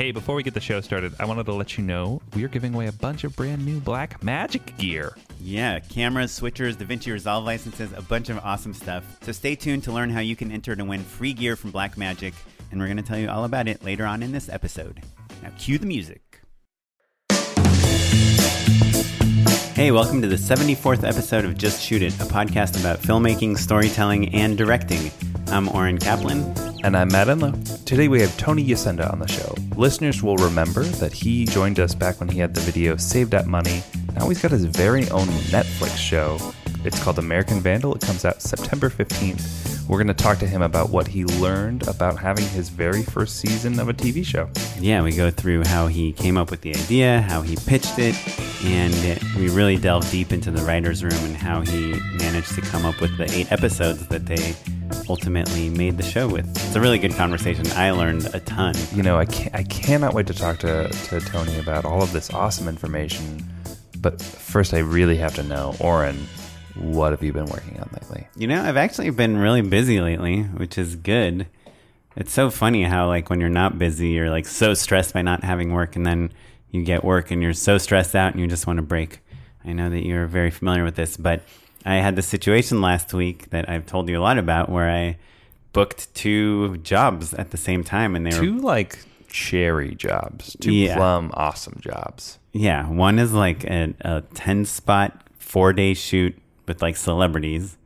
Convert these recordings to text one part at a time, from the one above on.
Hey, before we get the show started, I wanted to let you know we are giving away a bunch of brand new Blackmagic gear. Yeah, cameras, switchers, DaVinci Resolve licenses, a bunch of awesome stuff. So stay tuned to learn how you can enter to win free gear from Blackmagic, and we're going to tell you all about it later on in this episode. Now, cue the music. Hey, welcome to the 74th episode of Just Shoot It, a podcast about filmmaking, storytelling, and directing. I'm Oren Kaplan. And I'm Matt Enlow. Today we have Tony Yacenda on the show. Listeners will remember that he joined us back when he had the video Saved That Money. Now he's got his very own Netflix show. It's called American Vandal. It comes out September 15th. We're going to talk to him about what he learned about having his very first season of a TV show. Yeah, we go through how he came up with the idea, how he pitched it, and we really delve deep into the writer's room and how he managed to come up with the eight episodes that they ultimately made the show with. It's a really good conversation. I learned a ton. You know, I, can I cannot wait to talk to, to Tony about all of this awesome information. But first, I really have to know, Oren, what have you been working on lately? You know, I've actually been really busy lately, which is good. It's so funny how, like, when you're not busy, you're like so stressed by not having work, and then you get work and you're so stressed out and you just want to break. I know that you're very familiar with this, but I had the situation last week that I've told you a lot about where I booked two jobs at the same time and they two were like cherry jobs, two Yeah. plum awesome jobs. yeah, one is like a, a 10 spot, four day shoot with like celebrities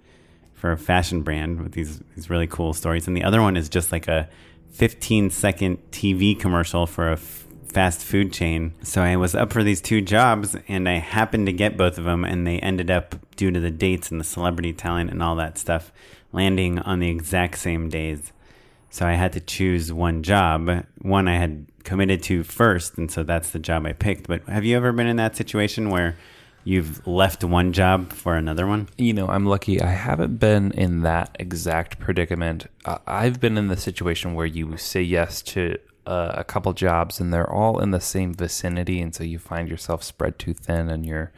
for a fashion brand with these, these really cool stories. And the other one is just like a 15 second TV commercial for a f- fast food chain. So I was up for these two jobs and I happened to get both of them and they ended up due to the dates and the celebrity talent and all that stuff landing on the exact same days. So I had to choose one job. One I had committed to first, and so that's the job I picked. But have you ever been in that situation where you've left one job for another one? You know, I'm lucky. I haven't been in that exact predicament. Uh, I've been in the situation where you say yes to uh, a couple jobs and they're all in the same vicinity. And so you find yourself spread too thin and you're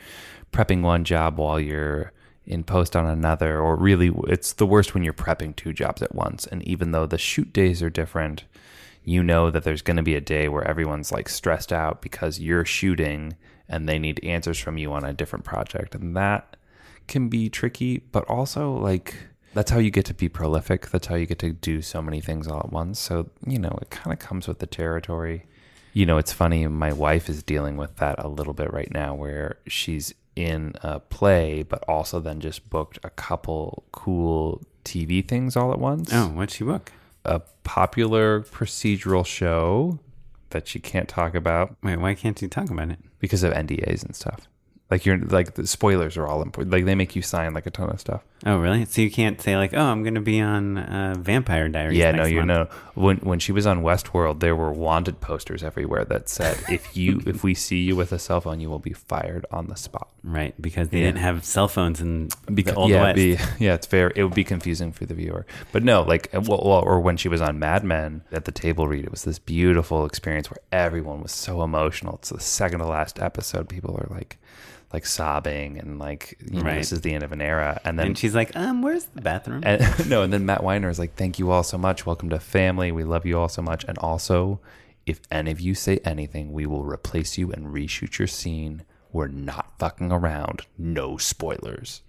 prepping one job while you're in post on another. Or really, it's the worst when you're prepping two jobs at once. And even though the shoot days are different, you know that there's going to be a day where everyone's like stressed out because you're shooting and they need answers from you on a different project. And that can be tricky, but also like that's how you get to be prolific. That's how you get to do so many things all at once. So, you know, it kind of comes with the territory. You know, it's funny, my wife is dealing with that a little bit right now where she's in a play, but also then just booked a couple cool TV things all at once Oh, what'd she book? a popular procedural show that she can't talk about Wait, why can't you talk about it? because of NDAs and stuff. Like you're like the spoilers are all important. Like they make you sign like a ton of stuff. Oh, really? So you can't say like, "Oh, I'm going to be on uh, Vampire Diaries." yeah, no, you know when when she was on Westworld, there were wanted posters everywhere that said if you if we see you with a cell phone, you will be fired on the spot. right? Because they Yeah. didn't have cell phones in the old yeah, west. be- yeah, it's fair. It would be confusing for the viewer. But no, like, uh, well, well, or when she was on Mad Men at the table read, it was this beautiful experience where everyone was so emotional. It's the second to last episode. People are like, like sobbing and like, you know, Right. this is the end of an era. And then and she's like, "Um, where's the bathroom?" and, no, and then Matt Weiner is like, "Thank you all so much. Welcome to family. We love you all so much." And also, if any of you say anything, we will replace you and reshoot your scene. We're not fucking around. No spoilers.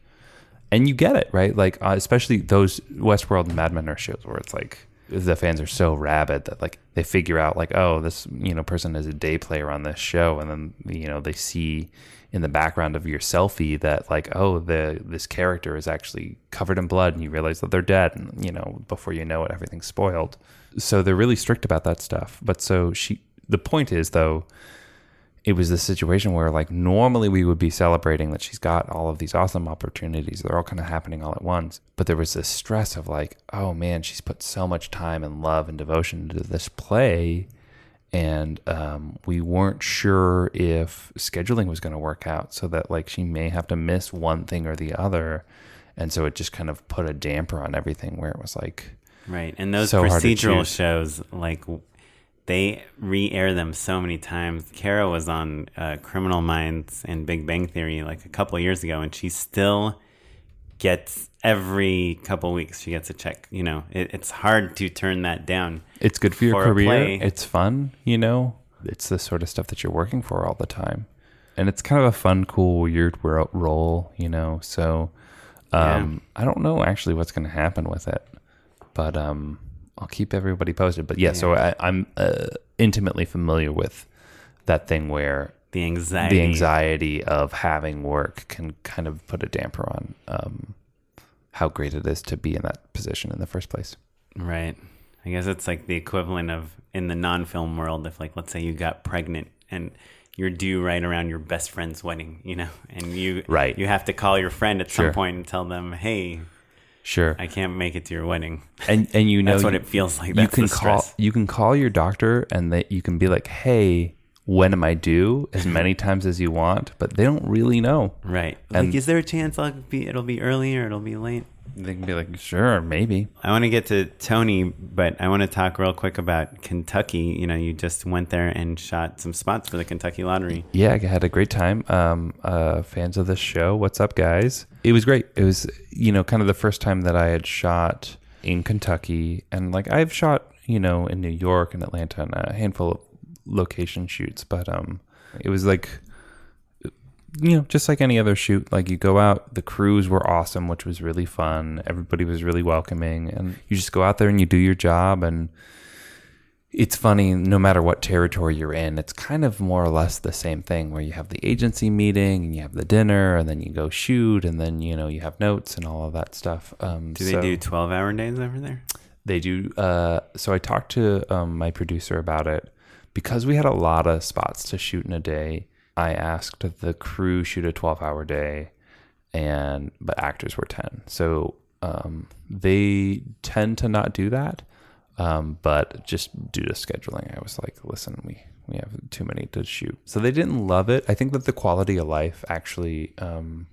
and you get it right. Like uh, especially those Westworld and Mad Men are shows where it's like the fans are so rabid that like they figure out like oh this you know person is a day player on this show, and then you know they see in the background of your selfie that like oh the this character is actually covered in blood and you realize that they're dead and you know before you know it everything's spoiled. So they're really strict about that stuff. But so she the point is though it was this situation where like normally we would be celebrating that she's got all of these awesome opportunities. They're all kind of happening all at once. But there was this stress of like oh man she's put so much time and love and devotion into this play and um, we weren't sure if scheduling was going to work out so that like she may have to miss one thing or the other. And so it just kind of put a damper on everything where it was like right. And those so procedural shows like they re-air them so many times. Kara was on uh, criminal minds and big bang theory like a couple years ago and she still gets every couple weeks she gets a check you know? It, it's hard to turn that down it's good for your For career. it's fun you know? It's the sort of stuff that you're working for all the time. And it's kind of a fun cool weird ro- role you know? So um, i don't know actually what's going to happen with it but um, i'll keep everybody posted. But yeah, so I, i'm uh, intimately familiar with that thing where the anxiety the anxiety of having work can kind of put a damper on um, how great it is to be in that position in the first place Right. I guess it's like the equivalent of in the non-film world if like let's say you got pregnant and you're due right around your best friend's wedding, you know, and you Right. you have to call your friend at Sure. some point and tell them, "Hey, sure I can't make it to your wedding." and and you know That's what you- it feels like. you can call you can call your doctor and that you can be like hey when am i due as many times as you want but they don't really know Right. And- like is there a chance I'll be it'll be early or it'll be late? they can be like sure maybe I want to get to Tony, but I want to talk real quick about Kentucky. You know, you just went there and shot some spots for the Kentucky Lottery. yeah i had a great time um uh fans of this show what's up guys it was great it was you know kind of the first time that i had shot in kentucky and like i've shot you know in new york and atlanta and a handful of location shoots but um it was like you know, just like any other shoot, like you go out, the crews were awesome, which was really fun. Everybody was really welcoming, and you just go out there and you do your job. And it's funny, no matter what territory you're in, it's kind of more or less the same thing where you have the agency meeting and you have the dinner, and then you go shoot, and then you know you have notes and all of that stuff. Um, Do they so- do 12-hour days over there? they do. Uh, so I talked to um, my producer about it because we had a lot of spots to shoot in a day. I asked the crew shoot a twelve-hour day, and but actors were ten. So um, they tend to not do that. Um, but just due to scheduling, I was like, listen, we we have too many to shoot. So they didn't love it. I think that the quality of life actually um,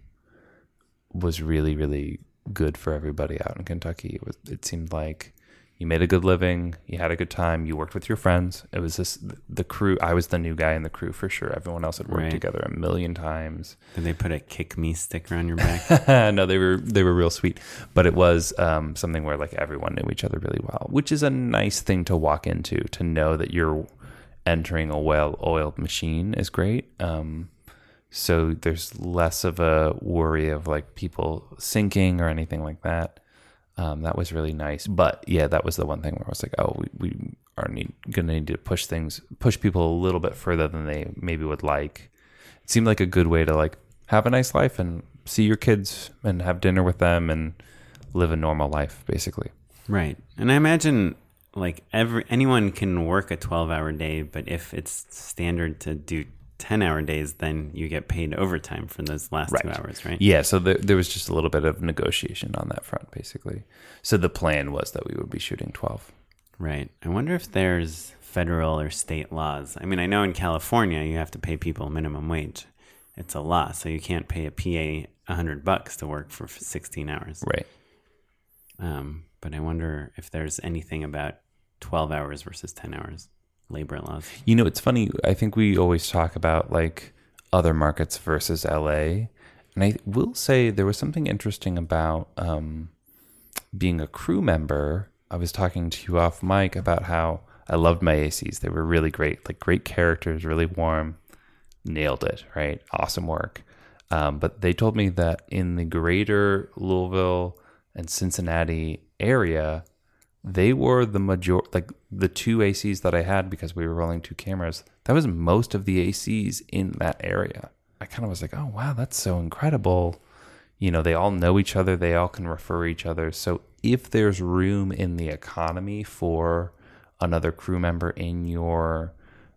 was really really good for everybody out in Kentucky. It was it seemed like you made a good living, you had a good time, you worked with your friends. It was just the crew. I was the new guy in the crew for sure. Everyone else had worked Right. together a million times. Did they put a kick me sticker on your back? no, they were they were real sweet, but it was um, something where like everyone knew each other really well, which is a nice thing to walk into. To know that you're entering a well-oiled machine is great. Um, so there's less of a worry of like people sinking or anything like that. Um, that was really nice. But yeah, that was the one thing where I was like, oh, we, we are need, gonna need to push things, push people a little bit further than they maybe would like. It seemed like a good way to like have a nice life and see your kids and have dinner with them and live a normal life, basically. Right. And I imagine like every anyone can work a 12-hour day, but if it's standard to do 10-hour days, then you get paid overtime for those last 2 hours, right? Yeah, so there, there was just a little bit of negotiation on that front, basically. So the plan was that we would be shooting 12. Right. I wonder if there's federal or state laws. I mean, I know in California you have to pay people minimum wage. It's a law, so you can't pay a PA 100 bucks to work for 16 hours. Right. Um, but I wonder if there's anything about 12 hours versus 10 hours labor laws. You know, it's funny. I think we always talk about like other markets versus LA. And I will say there was something interesting about um, being a crew member. I was talking to you off mic about how I loved my ACs. They were really great, like great characters, really warm. Nailed it, right? Awesome work. Um, but they told me that in the greater Louisville and Cincinnati area, they were the major like the two ACs that I had because we were rolling two cameras. That was most of the ACs in that area. I kind of was like, oh wow, that's so incredible. You know, they all know each other, they all can refer each other. So if there's room in the economy for another crew member in your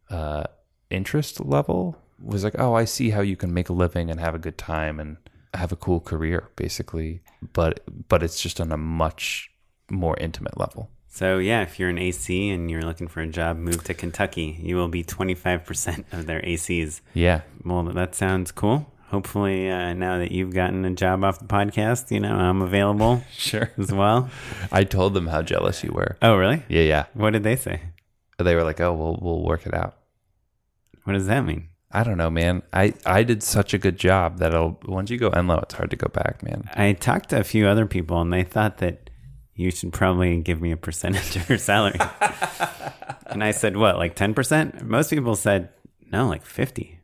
uh, interest level, was like, oh, I see how you can make a living and have a good time and have a cool career, basically. But but it's just on a much more intimate level. So yeah, if you're an AC and you're looking for a job, move to Kentucky. You will be 25% of their ACs. Yeah. Well, that sounds cool. Hopefully, uh, now that you've gotten a job off the podcast, you know I'm available Sure. as well. I told them how jealous you were. Oh, really? Yeah, yeah. What did they say? They were like, "Oh, we'll we'll work it out." What does that mean? I don't know, man. I I did such a good job that I'll once you go Enlow, it's hard to go back, man. I talked to a few other people, and they thought that you should probably give me a percentage of your salary. and I said, "What, like ten percent?" Most people said, "No, like 50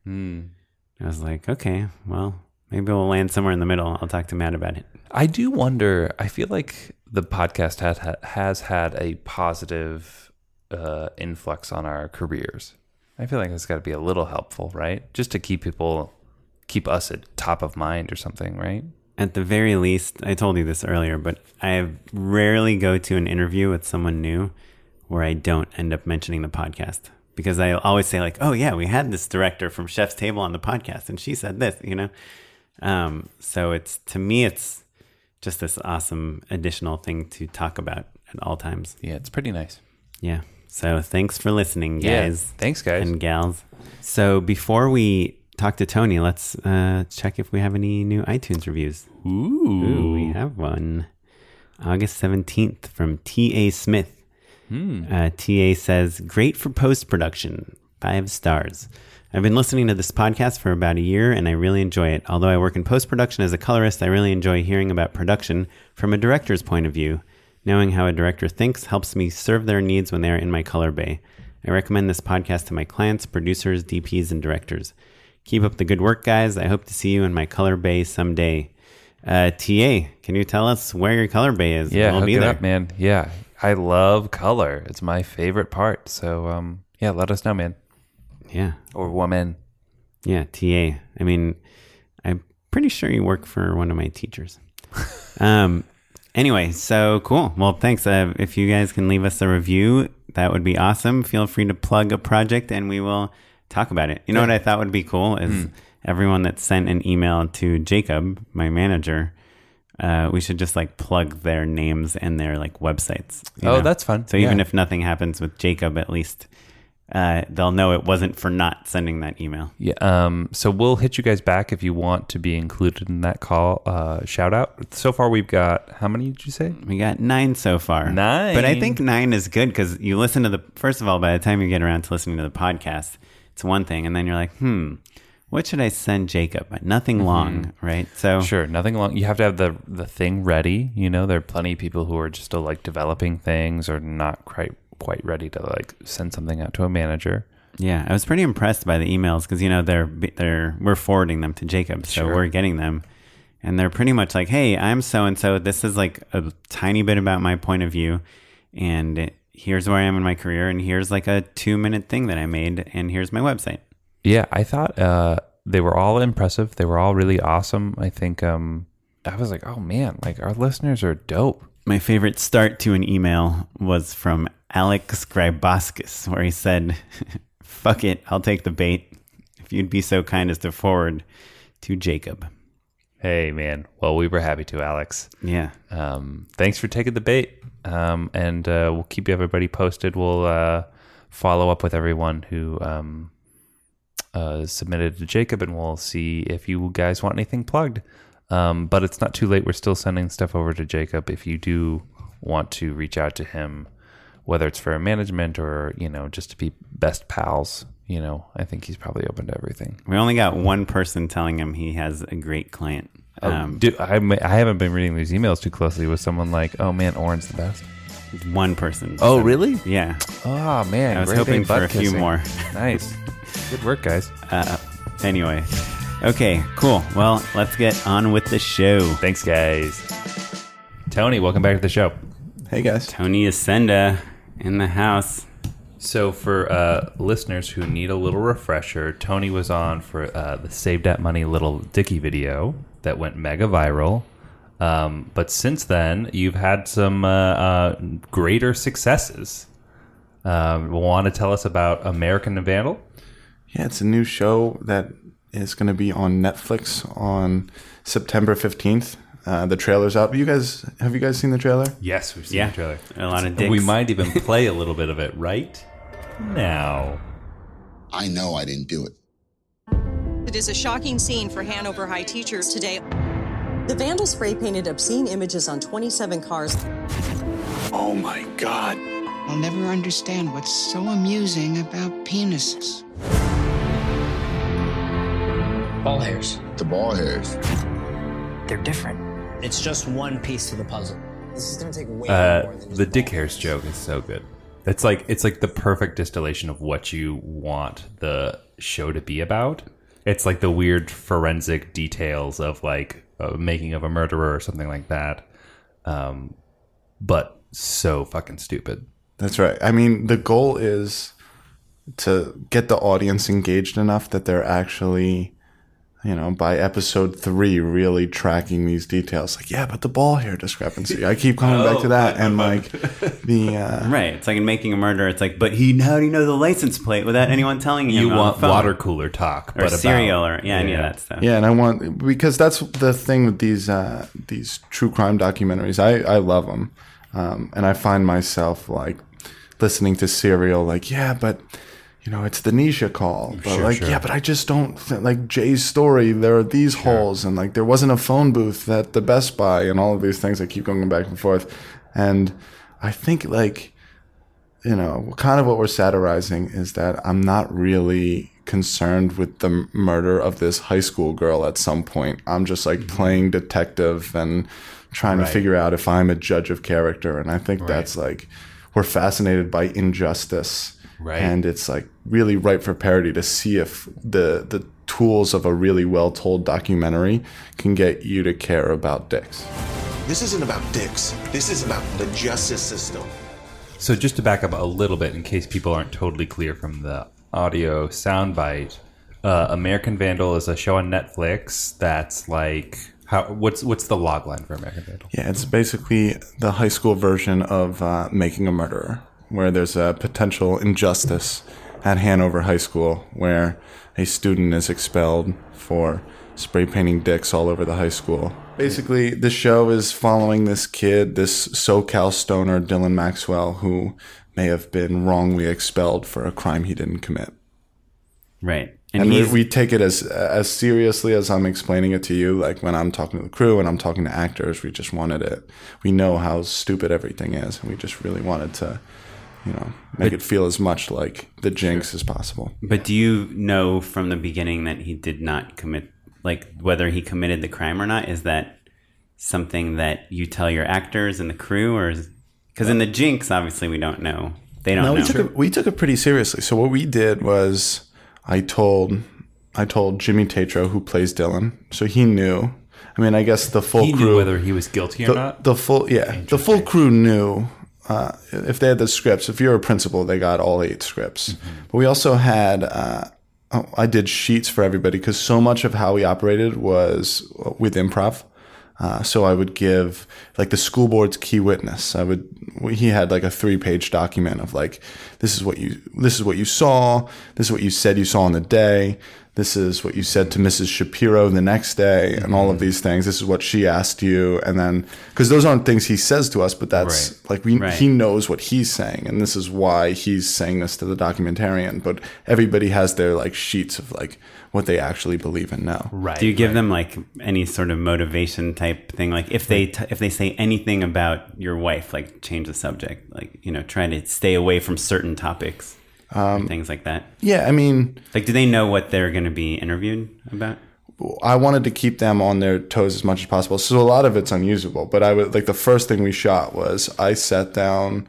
I was like, "Okay, well, maybe we'll land somewhere in the middle." I'll talk to Matt about it. I do wonder. I feel like the podcast has has had a positive uh, influx on our careers. I feel like it's got to be a little helpful, right? Just to keep people, keep us at top of mind or something, right? At the very least, I told you this earlier, but I rarely go to an interview with someone new where I don't end up mentioning the podcast because I always say like, "Oh yeah, we had this director from Chef's Table on the podcast, and she said this," you know. Um, so it's to me, it's just this awesome additional thing to talk about at all times. Yeah, it's pretty nice. Yeah. So thanks for listening, Yeah. guys Thanks, guys. and gals. So before we talk to Tony, let's uh, check if we have any new iTunes reviews. Ooh. Ooh, we have one. August 17th from T.A. Smith. Uh, T.A. says, Great for post production. Five stars. I've been listening to this podcast for about a year and I really enjoy it. Although I work in post production as a colorist, I really enjoy hearing about production from a director's point of view. Knowing how a director thinks helps me serve their needs when they are in my color bay. I recommend this podcast to my clients, producers, DPs, and directors. Keep up the good work, guys. I hope to see you in my color bay someday. Uh, TA, can you tell us where your color bay is? Yeah, we'll be there. up, man. Yeah, I love color. It's my favorite part. So, um, yeah, let us know, man, Yeah, or woman. yeah, TA. I mean, I'm pretty sure you work for one of my teachers. um, anyway, so cool. Well, thanks. Uh, if you guys can leave us a review, that would be awesome. Feel free to plug a project and we will talk about it. You know what I thought would be cool is everyone that sent an email to Jacob, my manager. Uh, we should just like plug their names and their like websites. Oh, know? that's fun. So even if nothing happens with Jacob, at least uh, they'll know it wasn't for not sending that email. Yeah. Um, so we'll hit you guys back if you want to be included in that call. Uh, shout out. So far, we've got how many did you say? We got nine so far. Nine. But I think nine is good because you listen to the, first of all, by the time you get around to listening to the podcast, it's one thing. And then you're like, hmm, what should I send Jacob? Nothing long, right? So, Mm-hmm. Sure. Nothing long. You have to have the the thing ready. You know, there are plenty of people who are just still like developing things or not quite quite ready to like send something out to a manager. yeah, I was pretty impressed by the emails because, you know, they're, they're, we're forwarding them to Jacob. So Sure. we're getting them. And they're pretty much like, hey, I'm so and so. This is like a tiny bit about my point of view. And here's where I am in my career. And here's like a two minute thing that I made. And here's my website. Yeah, I thought uh, they were all impressive. They were all really awesome. I think um, I was like, oh man, like our listeners are dope. My favorite start to an email was from Alex Gryboskis, where he said, Fuck it, I'll take the bait. If you'd be so kind as to forward to Jacob. Hey man, well we were happy to, Alex. Yeah. Um, thanks for taking the bait. Um, and uh, we'll keep everybody posted. We'll uh, follow up with everyone who um, uh, submitted to Jacob, and we'll see if you guys want anything plugged. Um, but it's not too late. We're still sending stuff over to Jacob. If you do want to reach out to him, whether it's for management or you know just to be best pals, you know, I think he's probably open to everything. We only got one person telling him he has a great client. Um, Dude, I, I haven't been reading these emails too closely. with someone like, "Oh man, Oren's the best." one person. Oh, said- really? Yeah. Oh man, I was great hoping day for butt a few more. nice, good work, guys. Uh, anyway, Okay, cool. Well, let's get on with the show. Thanks, guys. Tony, welcome back to the show. Hey guys. Tony Yacenda in the house. So, for uh, listeners who need a little refresher, Tony was on for uh, the Save That Money Little Dicky video that went mega viral. Um, but since then, you've had some uh, uh, greater successes. Um, want to tell us about American Vandal? Yeah, it's a new show that is going to be on Netflix on September 15th. Uh, the trailer's out. You guys, have you guys seen the trailer? Yes, we've seen Yeah, the trailer. a lot of And We might even play a little bit of it right now. I know I didn't do it. It is a shocking scene for Hanover High teachers today. The vandal spray painted obscene images on 27 cars. Oh my God. I'll never understand what's so amusing about penises. Ball hairs. The ball hairs. They're different. It's just one piece to the puzzle. This is going to take way Uh, more than just the Dick hairs. Hairs joke is so good. It's like it's like the perfect distillation of what you want the show to be about. It's like the weird forensic details of like a making of a murderer or something like that, um, but so fucking stupid. That's right. I mean, the goal is to get the audience engaged enough that they're actually, you know, by episode three, really tracking these details. Like, yeah, but the ball hair discrepancy. I keep coming back to that, and like the uh, Right. It's like in Making a Murder. It's like, but he how do you know the license plate without anyone telling him? You on want the phone? water cooler talk, or but about- or yeah, any of Yeah. that stuff. Yeah, and I want because that's the thing with these uh, these true crime documentaries. I I love them, um, and I find myself like listening to Serial, like yeah, but you know it's the Nisha call, but Sure, like sure. yeah, but I just don't like Jay's story. There are these holes, and like there wasn't a phone booth at the Best Buy, and all of these things. I keep going back and forth, and I think like you know, kind of what we're satirizing is that I'm not really concerned with the murder of this high school girl at some point. I'm just like mm-hmm. playing detective and trying to figure out if I'm a judge of character. And I think that's like, we're fascinated by injustice. Right. And it's like really ripe for parody to see if the, the tools of a really well told documentary can get you to care about dicks. This isn't about dicks. This is about the justice system. So just to back up a little bit, in case people aren't totally clear from the audio soundbite, uh, American Vandal is a show on Netflix that's like how what's what's the log line for American Vandal? Yeah, it's basically the high school version of uh, Making a Murderer, where there's a potential injustice at Hanover High School where a student is expelled for spray painting dicks all over the high school. Basically, the show is following this kid, this SoCal stoner, Dylan Maxwell, who may have been wrongly expelled for a crime he didn't commit. Right. And, And, we, we take it as as seriously as I'm explaining it to you. Like when I'm talking to the crew and I'm talking to actors, we just wanted it. We know how stupid everything is, and we just really wanted to, you know, make it feel as much like the jinx as possible. But do you know from the beginning that he did not commit, like whether he committed the crime or not? Is that something that you tell your actors and the crew, or because in the Jinx, obviously we don't know. They don't No, know. we took it, we took it pretty seriously. So what we did was, I told I told Jimmy Tatro, who plays Dylan, so he knew. I mean, I guess the full He crew knew whether he was guilty or the, not. the full yeah the full crew knew uh, if they had the scripts if you're a principal they got all eight scripts but we also had uh, oh, i did sheets for everybody because so much of how we operated was with improv uh, so I would give like the school board's key witness. I would he had like a three page document of like this is what you this is what you saw. This is what you said you saw on the day. This is what you said to Mrs. Shapiro the next day, and all of mm-hmm. these things. This is what she asked you, and then because those aren't things he says to us, but that's Right. like we Right. he knows what he's saying, and this is why he's saying this to the documentarian. But everybody has their like sheets of like what they actually believe and know. Right. Do you give right. them like any sort of motivation type thing? Like if they t- if they say anything about your wife, like change the subject, like you know, try to stay away from certain topics, Um, things like that. Yeah, I mean, Like, do they know what they're going to be interviewed about? I wanted to keep them on their toes as much as possible. So a lot of it's unusable. But I would like the first thing we shot was I sat down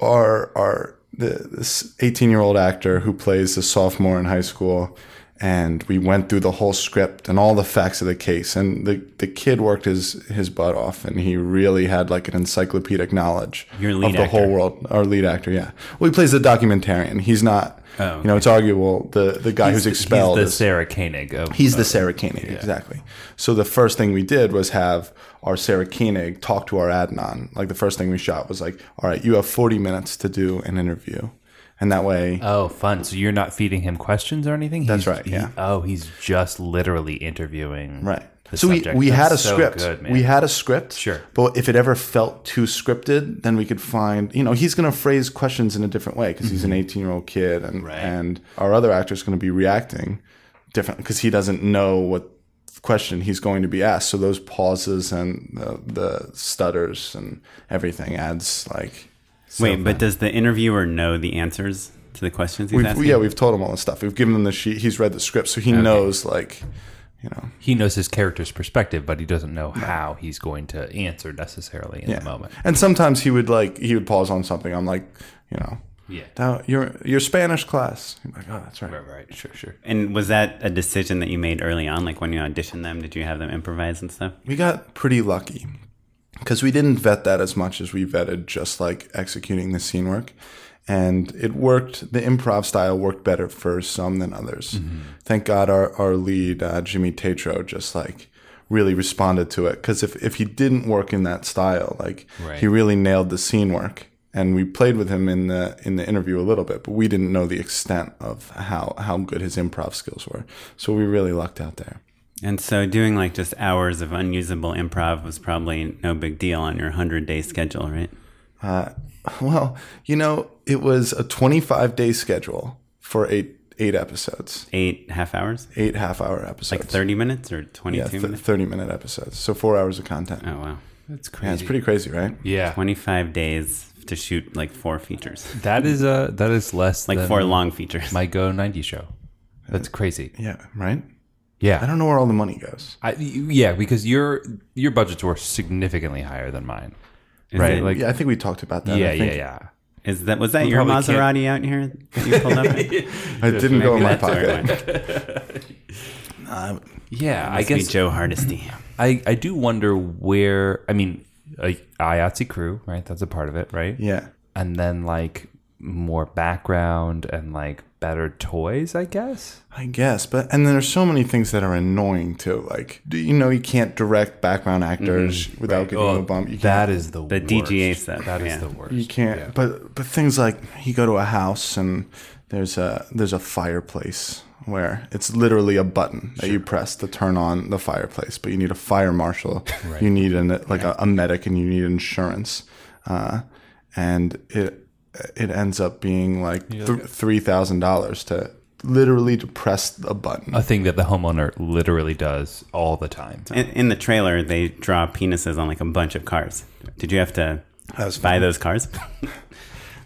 our our the, this 18 year old actor who plays a sophomore in high school and we went through the whole script and all the facts of the case. And the the kid worked his his butt off, and he really had like an encyclopedic knowledge of the whole world. Our lead actor, yeah. Well, he plays the documentarian. He's not. Oh, You know, it's arguable the the guy who's He's- expelled. He's the Sarah Koenig of. He's the Sarah Koenig, exactly. So the first thing we did was have our Sarah Koenig talk to our Adnan. Like the first thing we shot was like, all right, you have 40 minutes to do an interview. And that way, Oh, fun! So you're not feeding him questions or anything. That's He's- right, he- yeah. oh, he's just literally interviewing. right. So we, subject. we had a so script. good, we had a script. Sure. But if it ever felt too scripted, then we could find, you know, he's going to phrase questions in a different way because he's an 18 year old kid. And, Mm-hmm. Right. and our other actor is going to be reacting different because he doesn't know what question he's going to be asked. So those pauses and the, the stutters and everything adds like. Wait, but does the interviewer know the answers to the questions he's We've, asking? yeah, we've told him all the stuff. We've given him the sheet. He's read the script, so he knows like, you know. He knows his character's perspective, but he doesn't know how he's going to answer necessarily in Yeah. the moment. And sometimes he would like he would pause on something. I'm like, you know, Yeah. now your your Spanish class. I'm like, oh, that's right. Right, right, sure, sure. And was that a decision that you made early on? Like when you auditioned them, did you have them improvise and stuff? We got pretty lucky because we didn't vet that as much as we vetted just like executing the scene work. And it worked. The improv style worked better for some than others. Thank God our, our lead, uh, Jimmy Tatro, just like really responded to it. Because if, if he didn't work in that style, like Right. he really nailed the scene work. And we played with him in the in the interview a little bit, but we didn't know the extent of how how good his improv skills were. So we really lucked out there. And so doing like just hours of unusable improv was probably no big deal on your 100 day schedule, right? Uh, well, you know, it was a 25 day schedule for eight eight episodes, Eight half hours? eight half hour episodes, Like 30 minutes or 22 yeah, th- minutes? 30 minute episodes, so four hours of content. Oh, wow. That's crazy. Yeah, it's pretty crazy, right? Yeah, 25 days to shoot like four features, that is uh that is less like than four long features. my Go 90 show. That's crazy. Yeah, right. Yeah, I don't know where all the money goes. I, yeah, because your your budgets were significantly higher than mine, Is right? it- like, Yeah, I think we talked about that. yeah, I yeah, think yeah. Is that was that We your probably can't- Maserati out here that you pulled up? I didn't go in my That's where it pocket. went. Yeah, I Must be guess Joe Hardesty. I, I do wonder where. I mean, uh, IATSE crew, right? That's a part of it, right? Yeah, And then like more background and like better toys, I guess. I guess, but and there's so many things that are annoying too. Like, do you know, you can't direct background actors without getting Oh, a bump. You that the The. DGA stuff, That is yeah. the worst. You can't. But but things like you go to a house and there's a there's a fireplace where it's literally a button that you press to turn on the fireplace, but you need a fire marshal, you need an like a, a medic, and you need insurance, uh, and it it ends up being like th- three thousand dollars to literally to press a button. A thing that the homeowner literally does all the time. In, in the trailer, they draw penises on like a bunch of cars. Did you have to buy fun. those cars?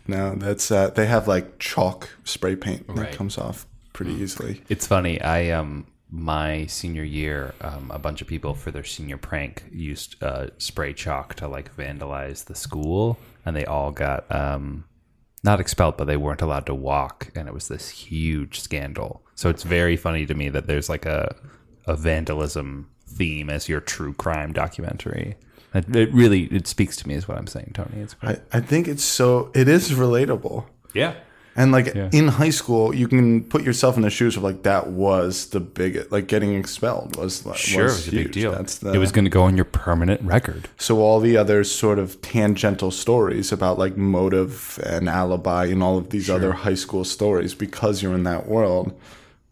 No, that's uh, they have like chalk spray paint that Right. comes off pretty easily. It's funny. I um my senior year, um, a bunch of people for their senior prank used uh, spray chalk to like vandalize the school, and they all got um not expelled, but they weren't allowed to walk, and it was this huge scandal. So it's very funny to me that there's like a a vandalism theme as your true crime documentary. It, it really it speaks to me, is what I'm saying, Tony. It's I, I think it's so it is relatable. yeah. And like Yeah. in high school, you can put yourself in the shoes of like that was the biggest. like getting expelled was like Sure, was it was a big deal. That's the, it was going to go on your permanent record. so all the other sort of tangential stories about like motive and alibi and all of these other high school stories because you're in that world,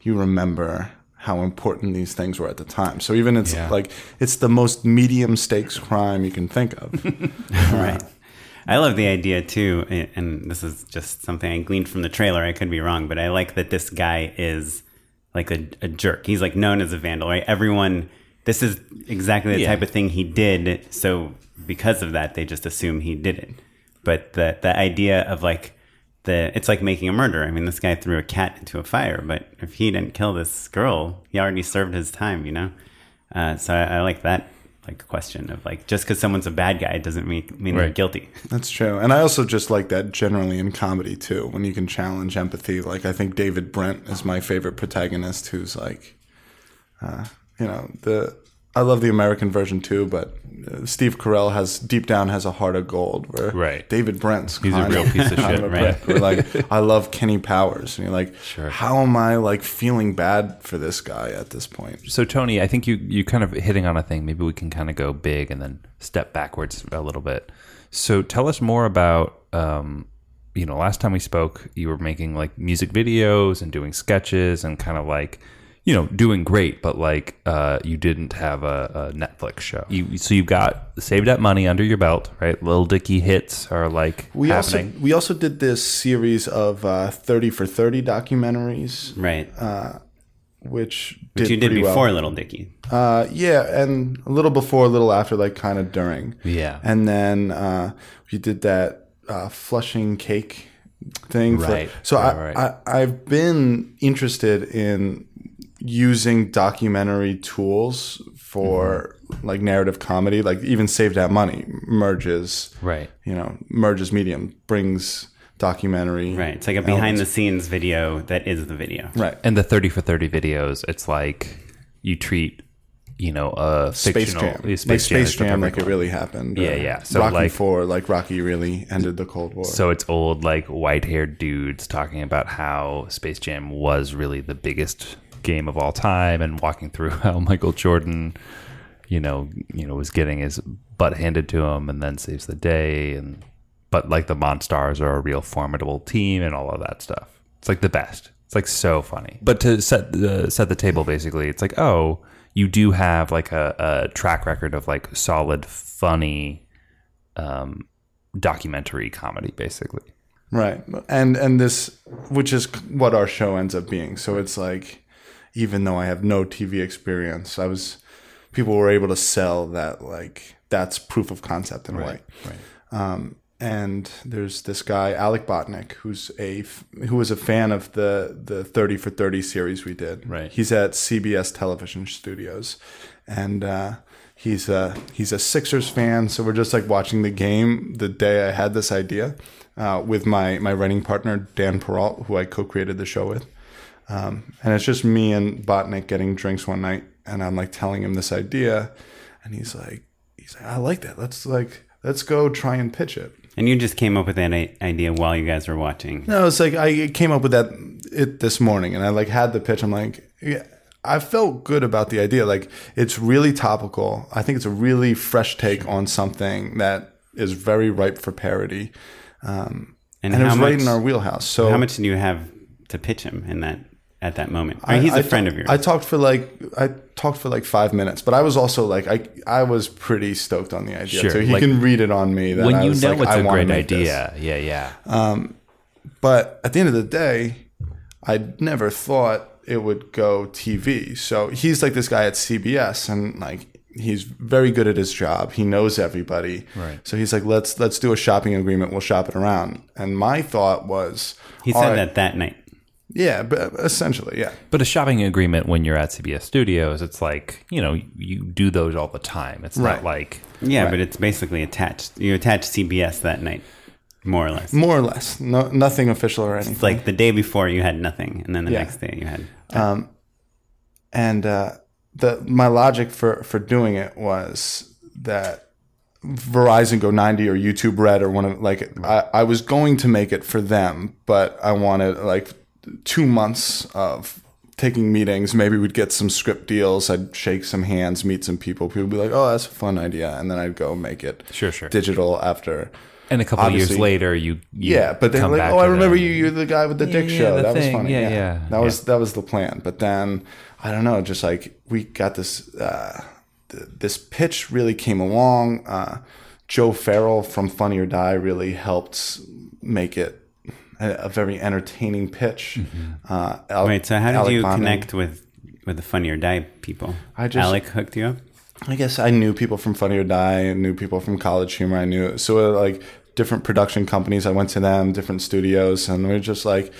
you remember how important these things were at the time. So even it's Yeah. like it's the most medium stakes crime you can think of. right. I love the idea too, and this is just something I gleaned from the trailer. I could be wrong, but I like that this guy is like a, a jerk. He's like known as a vandal, right? Everyone, this is exactly the Yeah. type of thing he did. So because of that, they just assume he did it. But the the idea of like the it's like making a murder. I mean, this guy threw a cat into a fire, but if he didn't kill this girl, he already served his time. You know. Uh, so I, I like that like a question of like just because someone's a bad guy doesn't mean mean they're guilty. That's true. And I also just like that generally in comedy too, when you can challenge empathy. Like I think David Brent is my favorite protagonist who's like, uh, you know, the I love the American version too, but uh, Steve Carell has deep down has a heart of gold. Where Right. David Brent's He's a real piece of shit, right. Where, like I love Kenny Powers, and you're like, Sure. how am I like feeling bad for this guy at this point? So Tony, I think you you kind of hitting on a thing. Maybe we can kind of go big and then step backwards a little bit. So tell us more about um, you know, last time we spoke, you were making like music videos and doing sketches and kind of like you know doing great, but like uh, you didn't have a, a Netflix show. You so you've got saved that money under your belt, right? Little Dicky hits are like We happening. also we also did this series of uh, thirty for thirty documentaries, Right. which Which did you did pretty well. before Little Dicky. Uh, yeah, and a little before, a little after, like kind of during. Yeah. And then uh, we did that uh, flushing cake thing. for- Right, so right, I, right. I, I've been interested in using documentary tools for Mm-hmm. like narrative comedy, like even Save That Money merges, Right. you know, merges medium, brings documentary. Right. It's like a behind the scenes video that is the video. Right. And the 30 for 30 videos, it's like you treat, you know, a Space fictional Jam. yeah, like Space the Jam, like it really happened. Yeah, yeah. So, Rocky like- Four, like Rocky really ended the Cold War. So it's old, like white haired dudes talking about how Space Jam was really the biggest game of all time and walking through how Michael Jordan, you know, you know, was getting his butt handed to him and then saves the day and but like the Monstars are a real formidable team and all of that stuff. It's like the best. It's like so funny. But to set the set the table basically, it's like, oh, you do have like a, a track record of like solid, funny um, documentary comedy, basically. Right. And and this which is what our show ends up being. So it's like even though I have no TV experience, I was people were able to sell that like that's proof of concept in a way. Right. Um, and there's this guy Alec Botnick who's a who was a fan of the the 30 for 30 series we did. Right. He's at CBS Television Studios and uh He's a he's a Sixers fan, so we're just like watching the game the day I had this idea uh, with my my writing partner Dan Perrault, who I co-created the show with, um, and it's just me and Botnick getting drinks one night, and I'm like telling him this idea, and he's like he's like I like that. Let's like let's go try and pitch it. And you just came up with that idea while you guys were watching. No, it's like I came up with that it this morning, and I like had the pitch. I'm like, yeah, I felt good about the idea. Like it's really topical. I think it's a really fresh take on something that is very ripe for parody, um, and, it how was right in our wheelhouse. So how much do you have to pitch him in that at that moment? I I- mean, he's a I friend ta- of yours. I talked for like I talked for like five minutes, but I was also like I I was pretty stoked on the idea. Sure, so he like, can read it on me that when I you know like, it's I a great make this. idea, yeah, yeah. Um, but at the end of the day, I never thought it would go TV. So he's like this guy at CBS, and like he's very good at his job. He knows everybody. Right. So he's like, let's let's do a shopping agreement. We'll shop it around. And my thought was, he said right, that that night. Yeah, but essentially, yeah. But a shopping agreement when you're at CBS Studios, it's like you know you do those all the time. It's Right. not like Yeah, Right. but it's basically attached. You attach CBS that night, more or less. More or less, no, nothing official or anything. It's like the day before you had nothing, and then the Yeah. next day you had. Um, and uh, the my logic for for doing it was that Verizon Go 90 or YouTube Red or one of like I, I was going to make it for them, but I wanted like two months of taking meetings. Maybe we'd get some script deals. I'd shake some hands, meet some people. People would be like, "Oh, that's a fun idea," and then I'd go make it Sure, sure. digital after. and a couple of years later you, you yeah, but then come like, oh, I remember them. you. You're the guy with the Yeah, dick yeah, show. the that thing. was funny. Yeah, Yeah, yeah, That was that was the plan. But then I don't know. Just like we got this uh, th- this pitch really came along. Uh, Joe Farrell from Funny or Die really helped make it a, a very entertaining pitch. Uh, Al- Wait, so how did Alec you connect with with the Funny or Die people? I just- Alec hooked you up. I guess I knew people from Funny or Die, I knew people from College Humor. I knew so uh, like different production companies. I went to them, different studios, and we are just like,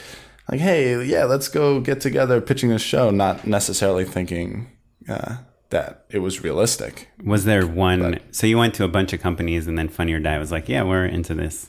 like, hey, yeah, let's go get together, pitching this show. Not necessarily thinking uh, that it was realistic. Was there one? so you went to a bunch of companies, and then Funny or Die was like, "Yeah, we're into this."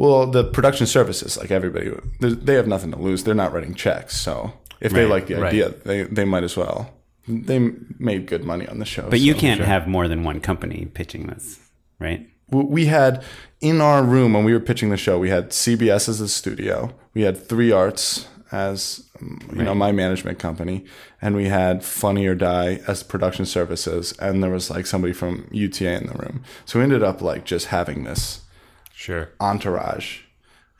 Well, the production services, like everybody, they- they have nothing to lose. They're not writing checks, so if they like the right. idea, they they might as well. They made good money on the show. But you can't have more than one company pitching this, right? We had in our room when we were pitching the show, we had CBS as a studio, we had Three Arts as you know my management company, and we had Funny or Die as production services, and there was like somebody from UTA in the room. So we ended up like just having this Sure. entourage,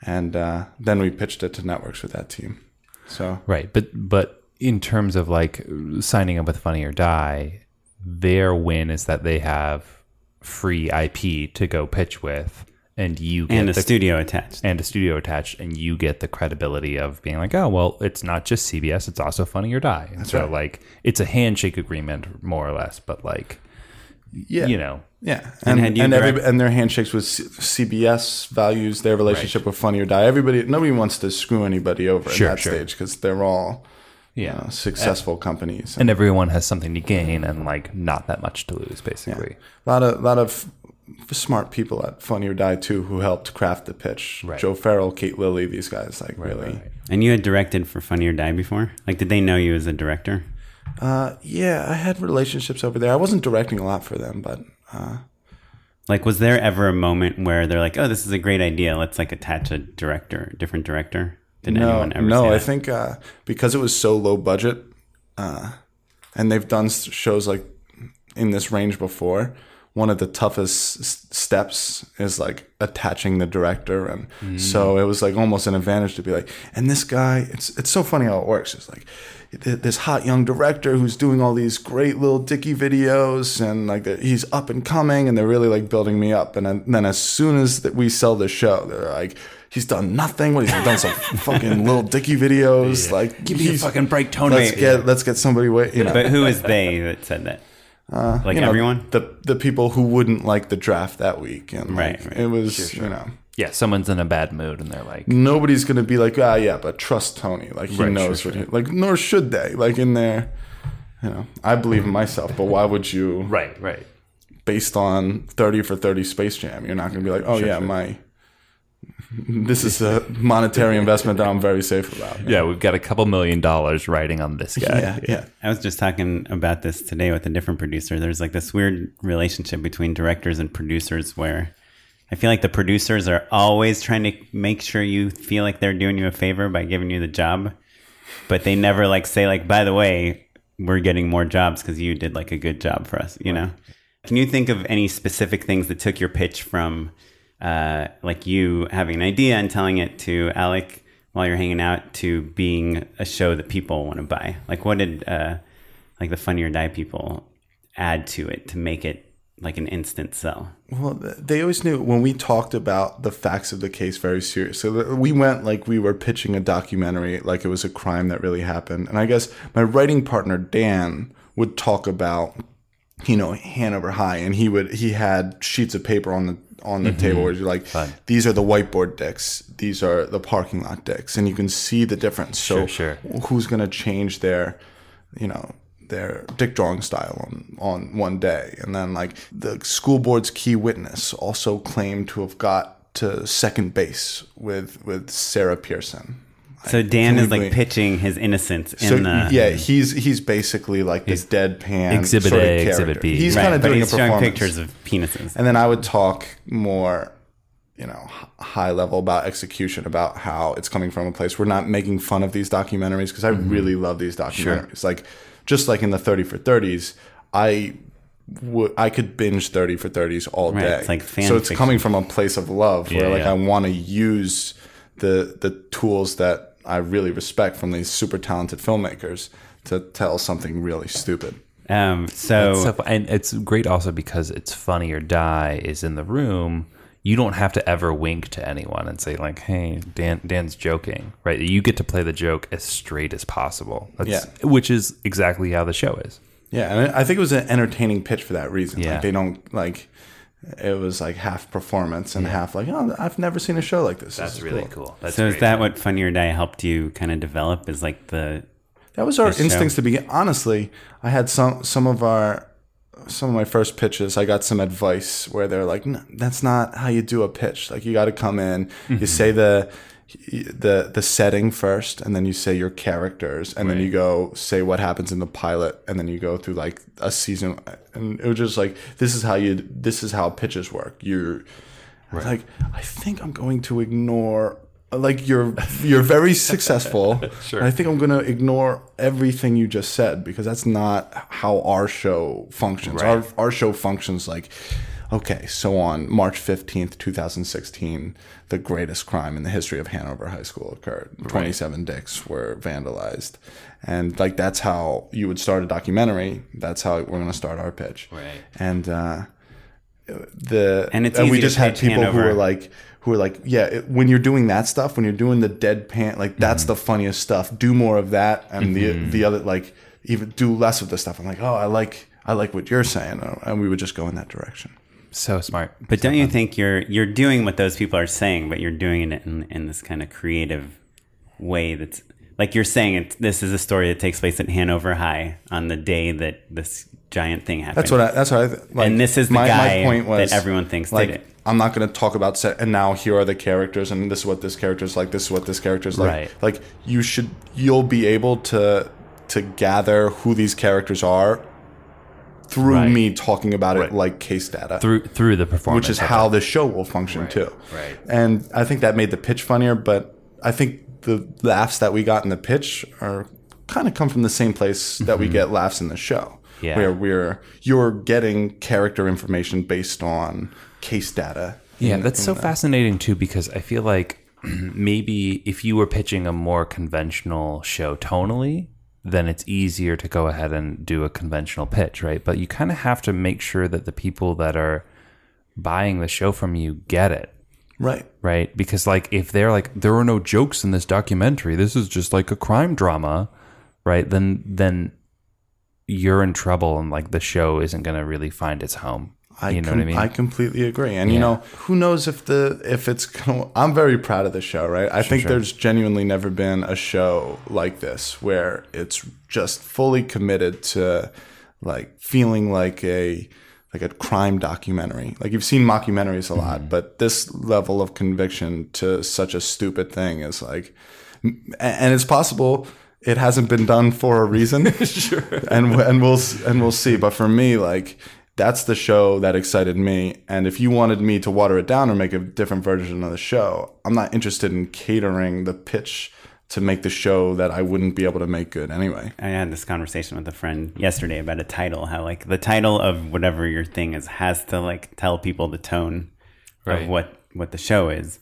and uh, then we pitched it to networks with that team. So Right, but but in terms of like signing up with Funny or Die, their win is that they have free IP to go pitch with, and you get And a the- studio attached. and a studio attached, and you get the credibility of being like, oh well, it's not just CBS, it's also Funny or Die. And so right. like it's a handshake agreement more or less, but like yeah, you know, Yeah, And and and, every, and their handshakes with C- CBS values their relationship with Funny or Die. Everybody, nobody wants to screw anybody over Sure, at that sure. stage because they're all you Yeah. know, successful companies. and everyone has something to gain and like not that much to lose, basically. a lot of lot of smart people at Funny or Die too who helped craft the pitch. Right. Joe Farrell, Kate Lilly, these guys like really. And you had directed for Funny or Die before? Like, did they know you as a director? Uh, yeah, I had relationships over there. I wasn't directing a lot for them, but uh, Like, was there ever a moment where they're like, "Oh, this is a great idea. Let's like attach a director, different director"? Did no, anyone ever? no. I think uh, because it was so low budget, uh, and they've done shows like in this range before. One of the toughest s- steps is like attaching the director, and Mm. so it was like almost an advantage to be like, and this guy. It's it's so funny how it works. It's like this hot young director who's doing all these great Lil Dicky videos, and like he's up and coming, and they're really like building me up. And then, as soon as that we sell the show, they're like. He's done nothing. What he's done some fucking Lil Dicky videos. Like, Give me a fucking break, Tony. Let's get let's get somebody. Wa- you know, But who is they that said that? Like Uh, you know, everyone? the the people who wouldn't like the draft that week, and Right, like, right. it was you know Yeah, someone's in a bad mood and they're like, nobody's gonna be like ah yeah, but trust Tony, like he Right, knows sure, what he like. Nor should they. Like in there, you know, I believe in myself, but why would you? right, right. Based on thirty for thirty Space Jam, you're not gonna be like oh yeah, my. This is a monetary investment that I'm very safe about. Yeah, we've got a couple million dollars riding on this guy. yeah, yeah. I was just talking about this today with a different producer. There's like this weird relationship between directors and producers where I feel like the producers are always trying to make sure you feel like they're doing you a favor by giving you the job, but they never like say like, by the way, we're getting more jobs because you did like a good job for us. You know? Can you think of any specific things that took your pitch from uh, like you having an idea and telling it to Alec while you're hanging out to being a show that people want to buy? Like, what did uh, like the Funny or Die people add to it to make it like an instant sell? Well, they always knew when we talked about the facts of the case very seriously. that We went like we were pitching a documentary, like it was a crime that really happened. And I guess my writing partner Dan would talk about, you know, Hanover High, and he would he had sheets of paper on the on the mm-hmm. table where you're like, these are the whiteboard dicks, these are the parking lot dicks, and you can see the difference. So Sure, who's going to change their, you know, their dick drawing style on, on one day. And then like the school board's key witness also claimed to have got to second base with with Sarah Pearson. So Dan is like pitching his innocence in So the yeah, he's he's basically like this deadpan Exhibit sort of A, Exhibit. B. He's right, kind of doing he's a showing performance. pictures of penises. And then I would talk more, you know, high level about execution, about how it's coming from a place. We're not making fun of these documentaries because I Mm-hmm. really love these documentaries. Like, just like in the 30 for 30s, I would I could binge 30 for 30s all Right, day. it's like so it's fiction. coming from a place of love where Yeah, like yeah. I want to use the the tools that I really respect from these super talented filmmakers to tell something really stupid. um, so, So, and it's great also because it's funny or die is in the room. You don't have to ever wink to anyone and say like, "Hey, Dan, Dan's joking," right? You get to play the joke as straight as possible. That's, Yeah. which is exactly how the show is. Yeah, and I think it was an entertaining pitch for that reason. Yeah. Like they don't like it was like half performance and half like, oh, I've never seen a show like this. This That's is really cool. That's so is great. that what Funny or Die helped you kind of develop? Is like the That was our this show? instincts to begin. Honestly, I had some some of our some of my first pitches. I got some advice where they're like, no, "That's not how you do a pitch. Like you got to come in, Mm-hmm. you say the the the setting first, and then you say your characters, and then you go say what happens in the pilot, and then you go through like a season. And it was just like, this is how you. This is how pitches work. You're was like, I think I'm going to ignore. Like you're you're very successful. Sure. I think I'm going to ignore everything you just said because that's not how our show functions. Our our show functions like, okay, so on March fifteenth, two thousand sixteen, the greatest crime in the history of Hanover High School occurred. Twenty seven dicks were vandalized, and like that's how you would start a documentary. That's how we're going to start our pitch. Right. And. uh the And it's and we just had people who Hanover. were like who are like yeah it, when you're doing that stuff when you're doing the deadpan like that's the funniest stuff do more of that and the the other like even do less of the stuff i'm like oh i like i like what you're saying and we would just go in that direction So smart. But don't you think you're you're doing what those people are saying, but you're doing it in, in this kind of creative way that's like you're saying it this is a story that takes place at Hanover High on the day that this giant thing happened. that's what i that's what i like, And this is the guy that everyone thinks did like it. i'm not going to talk about set and now here are the characters and this is what this character's like this is what this character's like Right. like you should you'll be able to to gather who these characters are through Right. me talking about Right. it like case data Through through the performance, which is how the show will function too. right. And I think that made the pitch funnier, but I think the laughs that we got in the pitch are kind of come from the same place that we get laughs in the show. Mm-hmm. Yeah. Where we're you're getting character information based on case data. Yeah, in- that's in so fascinating too because I feel like maybe if you were pitching a more conventional show tonally, then it's easier to go ahead and do a conventional pitch, right? But you kind of have to make sure that the people that are buying the show from you get it, Right. right? Because like if they're like there are no jokes in this documentary, this is just like a crime drama, right? Then then you're in trouble and like the show isn't going to really find its home. I you know com- what I mean? completely agree. And you know, who knows if the if it's gonna I'm very proud of the show, right? I think sure. there's genuinely never been a show like this where it's just fully committed to like feeling like a like a crime documentary. Like you've seen mockumentaries a Mm-hmm. lot, but this level of conviction to such a stupid thing is like and it's possible it hasn't been done for a reason. sure. And and we'll and we'll see. But for me, like that's the show that excited me. And if you wanted me to water it down or make a different version of the show, I'm not interested in catering the pitch to make the show that I wouldn't be able to make good anyway. I had this conversation with a friend yesterday about a title, how like the title of whatever your thing is has to like tell people the tone Right. of what what the show is.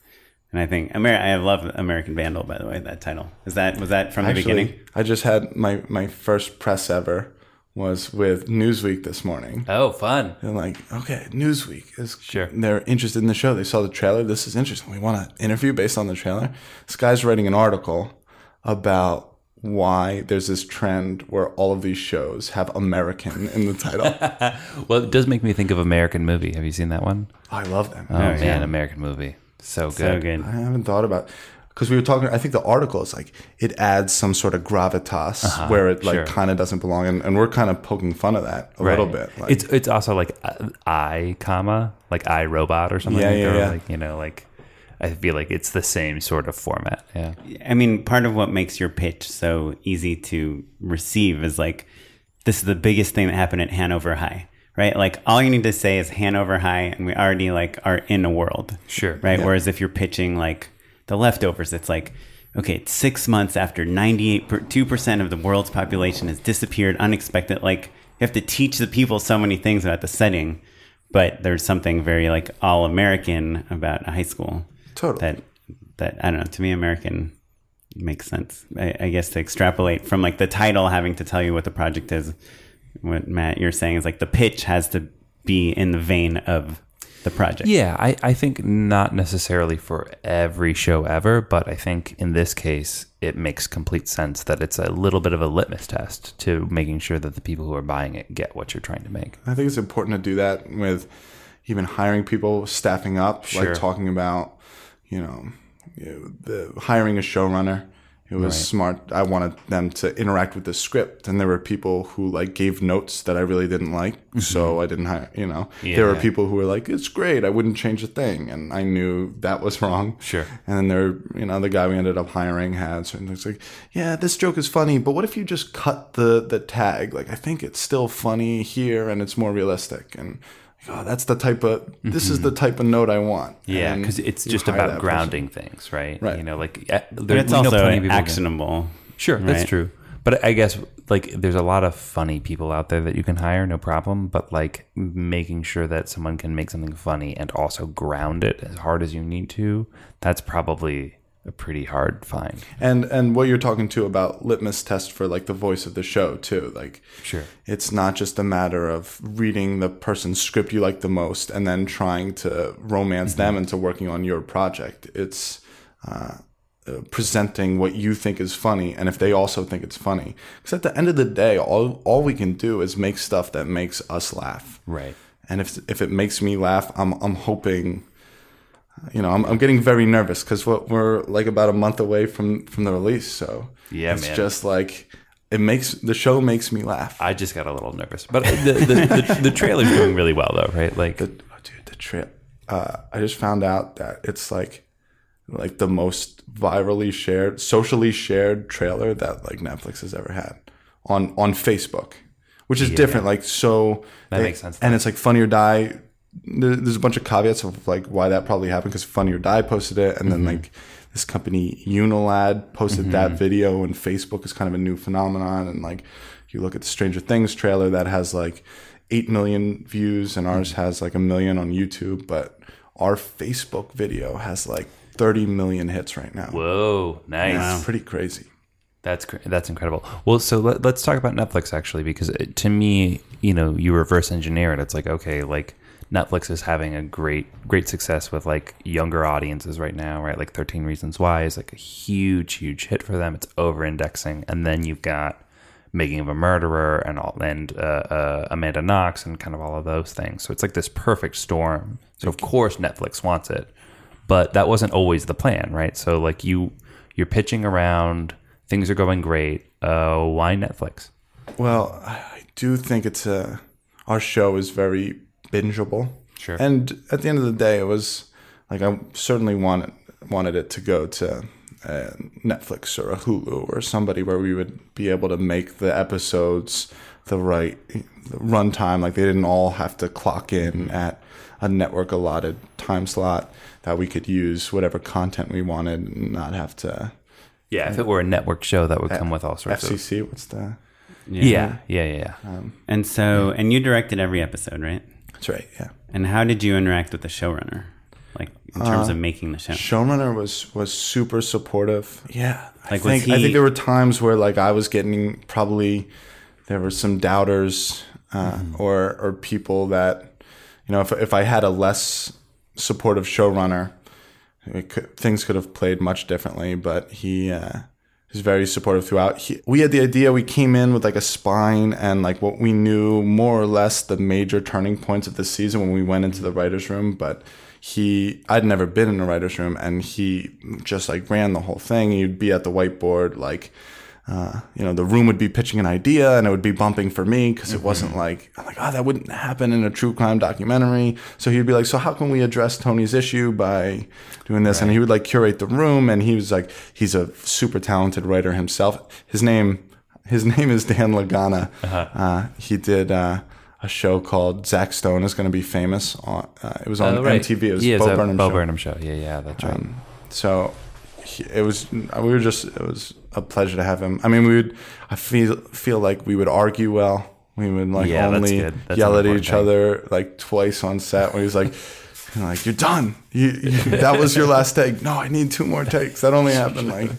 And I think Amer- I love American Vandal by the way, that title. Is that was that from the Actually, beginning? I just had my my first press ever was with Newsweek this morning. oh, fun. And like, okay, Newsweek is Sure. They're interested in the show. They saw the trailer. This is interesting. We want to interview based on the trailer. This guy's writing an article about why there's this trend where all of these shows have American in the title. Well, it does make me think of American Movie. Have you seen that one? I love them. Oh, man, American Movie, so good. So good. I haven't thought about because we were talking. I think the article is like it adds some sort of gravitas where it like Uh-huh. sure. kind of doesn't belong, and, and we're kind of poking fun of that a little bit. Like, it's it's also like uh, I comma like I robot or something. Yeah, like, yeah, or yeah. Like you know, like I feel like it's the same sort of format. Yeah. I mean, part of what makes your pitch so easy to receive is like, this is the biggest thing that happened at Hanover High, right? Like, all you need to say is Hanover High, and we already like are in a world, Sure. right? Whereas if you're pitching like the leftovers, it's like, okay, it's six months after 98% of the world's population has disappeared unexpected. Like, you have to teach the people so many things about the setting, but there's something very like all American about a high school. Totally. That that I don't know. To me, American makes sense. I, I guess to extrapolate from like the title having to tell you what the project is. What Matt you're saying is like the pitch has to be in the vein of the project. Yeah, I, I think not necessarily for every show ever, but I think in this case, it makes complete sense that it's a little bit of a litmus test to making sure that the people who are buying it get what you're trying to make. I think it's important to do that with even hiring people, staffing up, Sure. like talking about, you know, you know, the hiring a showrunner It was Right. smart. I wanted them to interact with the script, and there were people who like gave notes that I really didn't like, mm-hmm. so I didn't hire. You know, there were people who were like, "It's great. I wouldn't change a thing," and I knew that was wrong. Sure. And then there, you know, the guy we ended up hiring had certain things like, "Yeah, this joke is funny, but what if you just cut the the tag? Like, I think it's still funny here, and it's more realistic." And oh, that's the type of this is the type of note I want. Mm-hmm. Yeah, because it's just hire that about person. grounding things, right? Right. You know, like uh, But there, it's also plenty of people can- actionable. Sure, that's true. But I guess like there's a lot of funny people out there that you can hire, no problem. But like making sure that someone can make something funny and also ground it as hard as you need to, that's probably a pretty hard find. And and what you're talking to about litmus test for like the voice of the show too. Like Sure. it's not just a matter of reading the person's script you like the most and then trying to romance them into working on your project. It's uh, uh, presenting what you think is funny, and if they also think it's funny. Because at the end of the day, all all we can do is make stuff that makes us laugh. Right. And if if it makes me laugh, I'm I'm hoping. You know, I'm, I'm getting very nervous because we're like about a month away from from the release. So Yeah, it's man. just like it makes the show makes me laugh. I just got a little nervous, but the the, the, the trailer's doing really well though, right? Like, the, oh, dude, the trip. Uh, I just found out that it's like like the most virally shared, socially shared trailer that like Netflix has ever had on on Facebook, which is Yeah. different. Like so, That makes sense. And it's like Funny or Die. There- There's a bunch of caveats of like why that probably happened because Funny or Die posted it, and Mm-hmm. then like this company Unilad posted that video, and Facebook is kind of a new phenomenon. And like you look at the Stranger Things trailer that has like eight million views, and ours Mm-hmm. has like a million on YouTube, but our Facebook video has like 30 million hits right now. whoa, nice. It's pretty crazy. That's that's incredible. Well, so let, let's talk about Netflix actually, because it, to me, you know, you reverse engineer it. It's like okay, like Netflix is having a great great success with like younger audiences right now, right? Like Thirteen Reasons Why is like a huge huge hit for them. It's over indexing, and then you've got Making of a Murderer and all and uh, uh, Amanda Knox and kind of all of those things. So it's like this perfect storm. So of course Netflix wants it, but that wasn't always the plan, right? So like you you're pitching around, things are going great. Uh, why Netflix? Well, I I do think it's a our show is very bingeable. Sure. And at the end of the day, it was like I certainly wanted wanted it to go to uh, Netflix or a Hulu or somebody where we would be able to make the episodes the right the runtime. Like they didn't all have to clock in at a network allotted time slot. That we could use whatever content we wanted and not have to. Yeah, if it were a network show, that would come with all sorts of. FCC, what's the? Yeah, yeah, yeah. yeah. Um, And so, and you directed every episode, right? That's right. Yeah. And how did you interact with the showrunner, like in terms of making the show? showrunner was was super supportive. Yeah, I Like, was think I think there were times where like I was getting probably there were some doubters uh, or or people that you know if if I had a less supportive showrunner, it could, things could have played much differently. But he. Uh, He's very supportive throughout. He, we had the idea. We came in with like a spine and like what we knew more or less the major turning points of the season when we went into the writers' room. But he, I'd never been in a writers' room, and he just like ran the whole thing. He'd be at the whiteboard, like uh, you know, the room would be pitching an idea, and it would be bumping for me because it wasn't like I'm like, oh, that wouldn't happen in a true crime documentary. So he'd be like, so how can we address Tony's issue by doing this? And he would like curate the room, and he was like, he's a super talented writer himself. His name, his name is Dan Lagana. uh he did. Uh, a show called Zach Stone is going to be famous on. Uh, it was on Oh, right. MTV. It was yeah, Bo a Burnham Bo show. Burnham show. Yeah, yeah, that's right. Um, so he, it was we were just it was a pleasure to have him. I mean, we would I feel feel like we would argue well. We would like Yeah, only good. That's yell at each thing. other like twice on set. When he was like. Like you're done. You, you, that was your last take. No, I need two more takes. That only happened like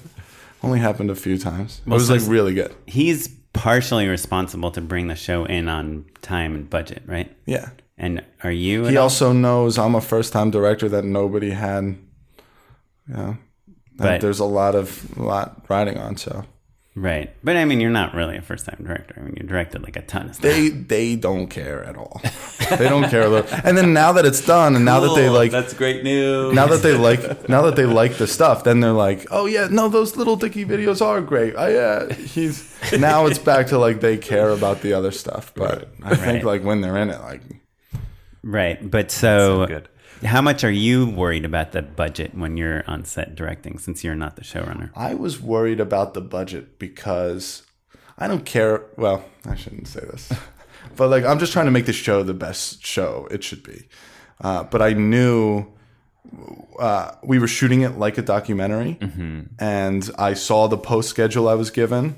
only happened a few times. It Well, was like really good. He's partially responsible to bring the show in on time and budget, right? Yeah. And are you? He also knows I'm a first time director that nobody had. You know, Uh, right. there's a lot of lot riding on. So Right. But I mean, you're not really a first time director. I mean, you directed like a ton of stuff. They they don't care at all. they don't care a little. And then now that it's done, and now that they like That's great news. now that they like now that they like the stuff, then they're like, oh yeah, no, those Lil Dicky videos are great. I yeah, he's now it's back to like they care about the other stuff. But I think Right. like when they're in it, like Right. But so, good. How much are you worried about the budget when you're on set directing since you're not the showrunner? I was worried about the budget because I don't care. Well, I shouldn't say this, but like I'm just trying to make the show the best show it should be. Uh, but I knew uh, we were shooting it like a documentary, and I saw the post schedule I was given,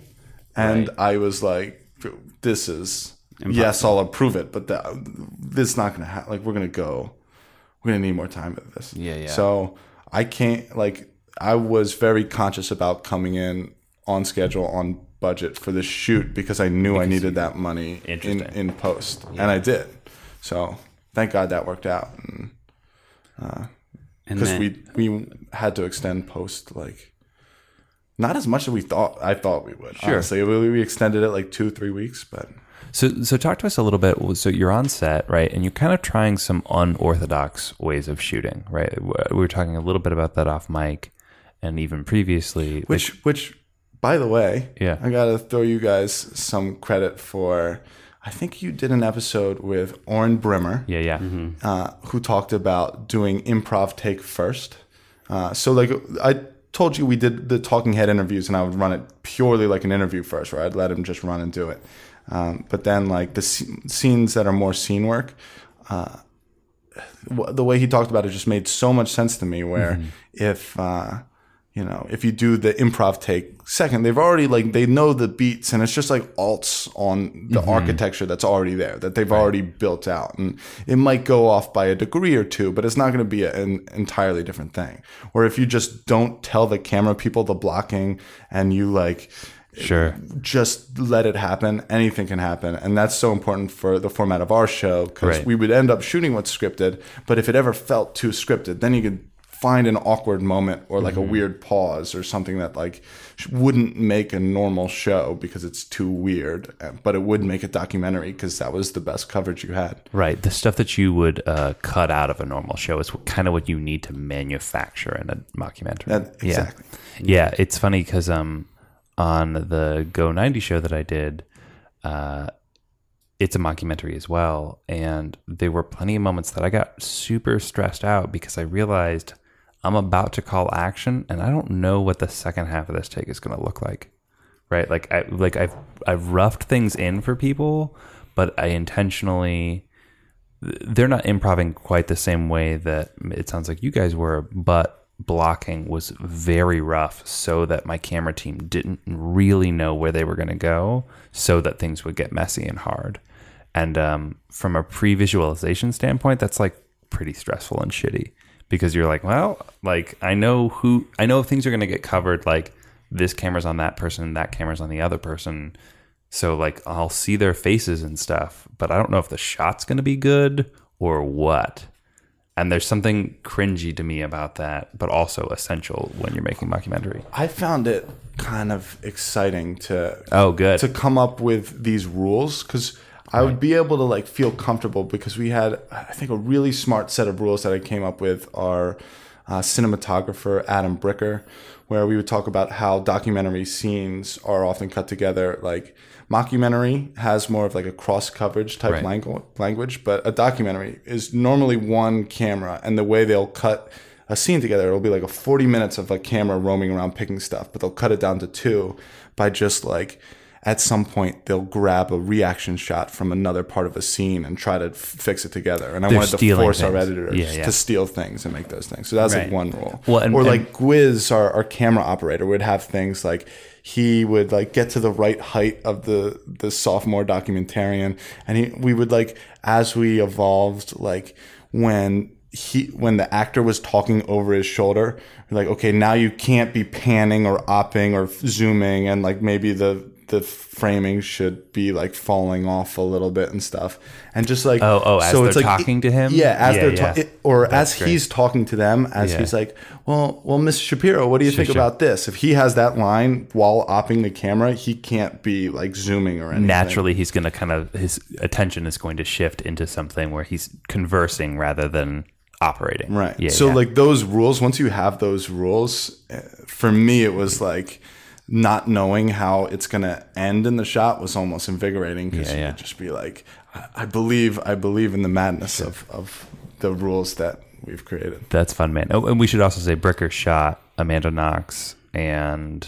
and I was like, "This is yes, I'll approve it, but that, this is not going to happen. Like we're going to go, we're going to need more time with this. Yeah, yeah. So I can't like I was very conscious about coming in on schedule on budget for this shoot because I knew I needed that money in, in post, and I did. So thank God that worked out, And because uh, then- we we had to extend post like not as much as we thought. I thought we would. Sure. honestly. we, we extended it like two three weeks, but So, so talk to us a little bit. So you're on set, right? And you're kind of trying some unorthodox ways of shooting, right? We were talking a little bit about that off mic, and even previously. Which, which, by the way, Yeah. I gotta throw you guys some credit for. I think you did an episode with Oren Brimer, yeah, yeah, uh, who talked about doing improv take first. Uh, so, like, I told you we did the talking head interviews, and I would run it purely like an interview first, where I'd let him just run and do it. Um, but then, like the sc- scenes that are more scene work, w- the way he talked about it just made so much sense to me where if uh you know if you do the improv take second they've already like they know the beats and it's just like alts on the architecture that's already there that they've already built out. And it might go off by a degree or two but it's not going to be a- an entirely different thing. Or if you just don't tell the camera people the blocking and you like sure. just let it happen. Anything can happen, and that's so important for the format of our show because Right. we would end up shooting what's scripted. But if it ever felt too scripted, then you could find an awkward moment or like a weird pause or something that like wouldn't make a normal show because it's too weird, uh, but it would make a documentary because that was the best coverage you had. Right. The stuff that you would uh, cut out of a normal show is kind of what you need to manufacture in a mockumentary. That- Yeah. exactly. Yeah. It's funny because um, on the Go 90 show that I did, uh, it's a mockumentary as well. And there were plenty of moments that I got super stressed out because I realized I'm about to call action and I don't know what the second half of this take is going to look like. Right? Like I like I've I've roughed things in for people, but I intentionally they're not improving quite the same way that it sounds like you guys were, but blocking was very rough so that my camera team didn't really know where they were going to go so that things would get messy and hard. And um, from a pre visualization standpoint, that's like pretty stressful and shitty because you're like, well, like I know who, I know things are going to get covered, like this camera's on that person, that camera's on the other person. So like I'll see their faces and stuff, but I don't know if the shot's going to be good or what. And there's something cringy to me about that, but also essential when you're making mockumentary. I found it kind of exciting to Oh, good. to come up with these rules because I would be able to like feel comfortable because we had I think a really smart set of rules that I came up with our uh, cinematographer Adam Bricker, where we would talk about how documentary scenes are often cut together like mockumentary has more of like a cross coverage type Right. langu- language but a documentary is normally one camera and the way they'll cut a scene together it'll be like a 40 minutes of a camera roaming around picking stuff but they'll cut it down to two by just like at some point they'll grab a reaction shot from another part of a scene and try to f- fix it together and i They're wanted to force our editors Yeah, yeah. to steal things and make those things so that's Right. like one rule Well, and- or and- like Gwiz, our, our camera operator, would have things like he would like get to the right height of the the sophomore documentarian, and he we would like as we evolved, like when he when the actor was talking over his shoulder, like okay, now you can't be panning or opping or zooming, and like maybe the the framing should be like falling off a little bit and stuff, and just like Oh, oh, as they're talking to him? yeah, as Yeah, they're yeah. ta- it- or That's as great. he's talking to them, as Yeah. he's like, well, well, Miss Shapiro, what do you Sure, think sure. about this? If he has that line while opping the camera, he can't be like zooming or anything. Naturally, he's going to kind of his attention is going to shift into something where he's conversing rather than operating. Right. Yeah. so like those rules, once you have those rules, uh, for me it was like not knowing how it's gonna end in the shot was almost invigorating because Yeah, you yeah. could just be like, I, I believe, I believe in the madness of of the rules that we've created. That's fun, man. Oh, and we should also say Bricker shot Amanda Knox and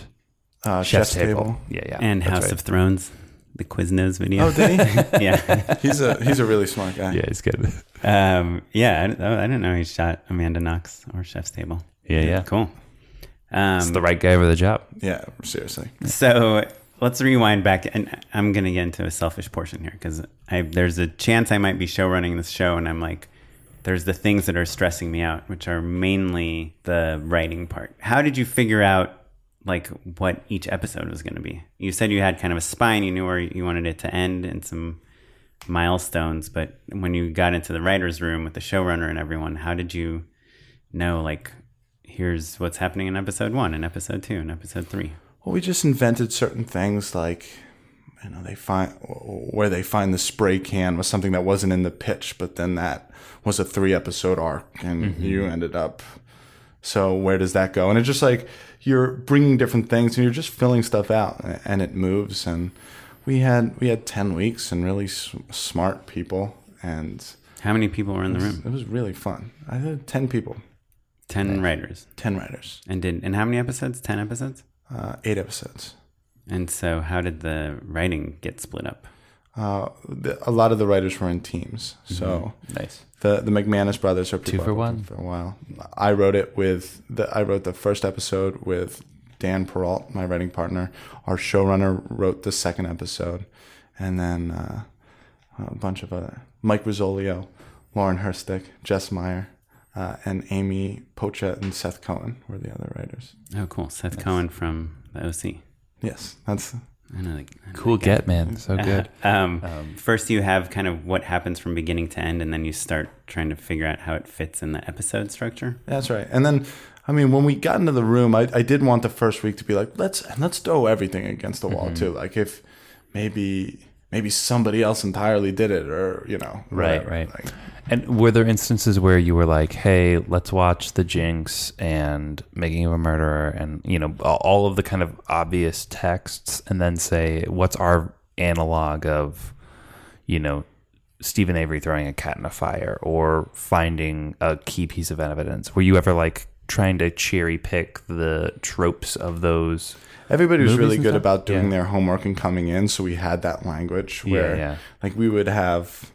Uh, Chef's, Chef's Table. Table. Yeah, yeah. and that's House right. of Thrones, the Quiznos video. Oh, did he? yeah. he's a he's a really smart guy. Yeah, he's good. Um, yeah, I, I didn't know he shot Amanda Knox or Chef's Table. Yeah, yeah. Cool. Um, It's the right guy for the job. Yeah, seriously. So let's rewind back, and I'm going to get into a selfish portion here because there's a chance I might be show running this show, and I'm like, there's the things that are stressing me out, which are mainly the writing part. How did you figure out like what each episode was going to be? You said you had kind of a spine, you knew where you wanted it to end, and some milestones. But when you got into the writers' room with the showrunner and everyone, how did you know like? Here's what's happening in episode one, and episode two, and episode three. Well, we just invented certain things like, you know, they find where they find the spray can was something that wasn't in the pitch, but then that was a three episode arc, and mm-hmm. you ended up. So where does that go? And it's just like you're bringing different things, and you're just filling stuff out, and it moves. And we had we had ten weeks and really s- smart people, and How many people were in the room? it was really fun. I had ten people, Ten writers. ten writers, And did and how many episodes? Ten episodes. uh, eight episodes. And so, how did the writing get split up? Uh, the, a lot of the writers were in teams, so. Nice. The the McManus brothers are Two for one. for a while. I wrote it with the I wrote the first episode with Dan Perrault, my writing partner. Our showrunner wrote the second episode, and then uh, a bunch of other Mike Rizzolio, Lauren Herstick, Jess Meyer, uh, and Amy Pocha and Seth Cohen were the other writers. Oh, cool. Seth Cohen from the OC. Yes, that's I know. The, I know Cool the guy. get, man. So good. Um, first, you have kind of what happens from beginning to end, and then you start trying to figure out how it fits in the episode structure. That's right. And then, I mean, when we got into the room, I, I did want the first week to be like, let's and let's throw everything against the wall too. Like if maybe maybe somebody else entirely did it, or you know, Right, whatever. right. Like, And were there instances where you were like, "Hey, let's watch The Jinx and Making of a Murderer," and you know, all- all of the kind of obvious texts, and then say, "What's our analog of, you know, Steven Avery throwing a cat in a fire or finding a key piece of evidence?" Were you ever like trying to cherry pick the tropes of those? Everybody was really good stuff? about doing Yeah. their homework and coming in, so we had that language where, yeah. like, we would have.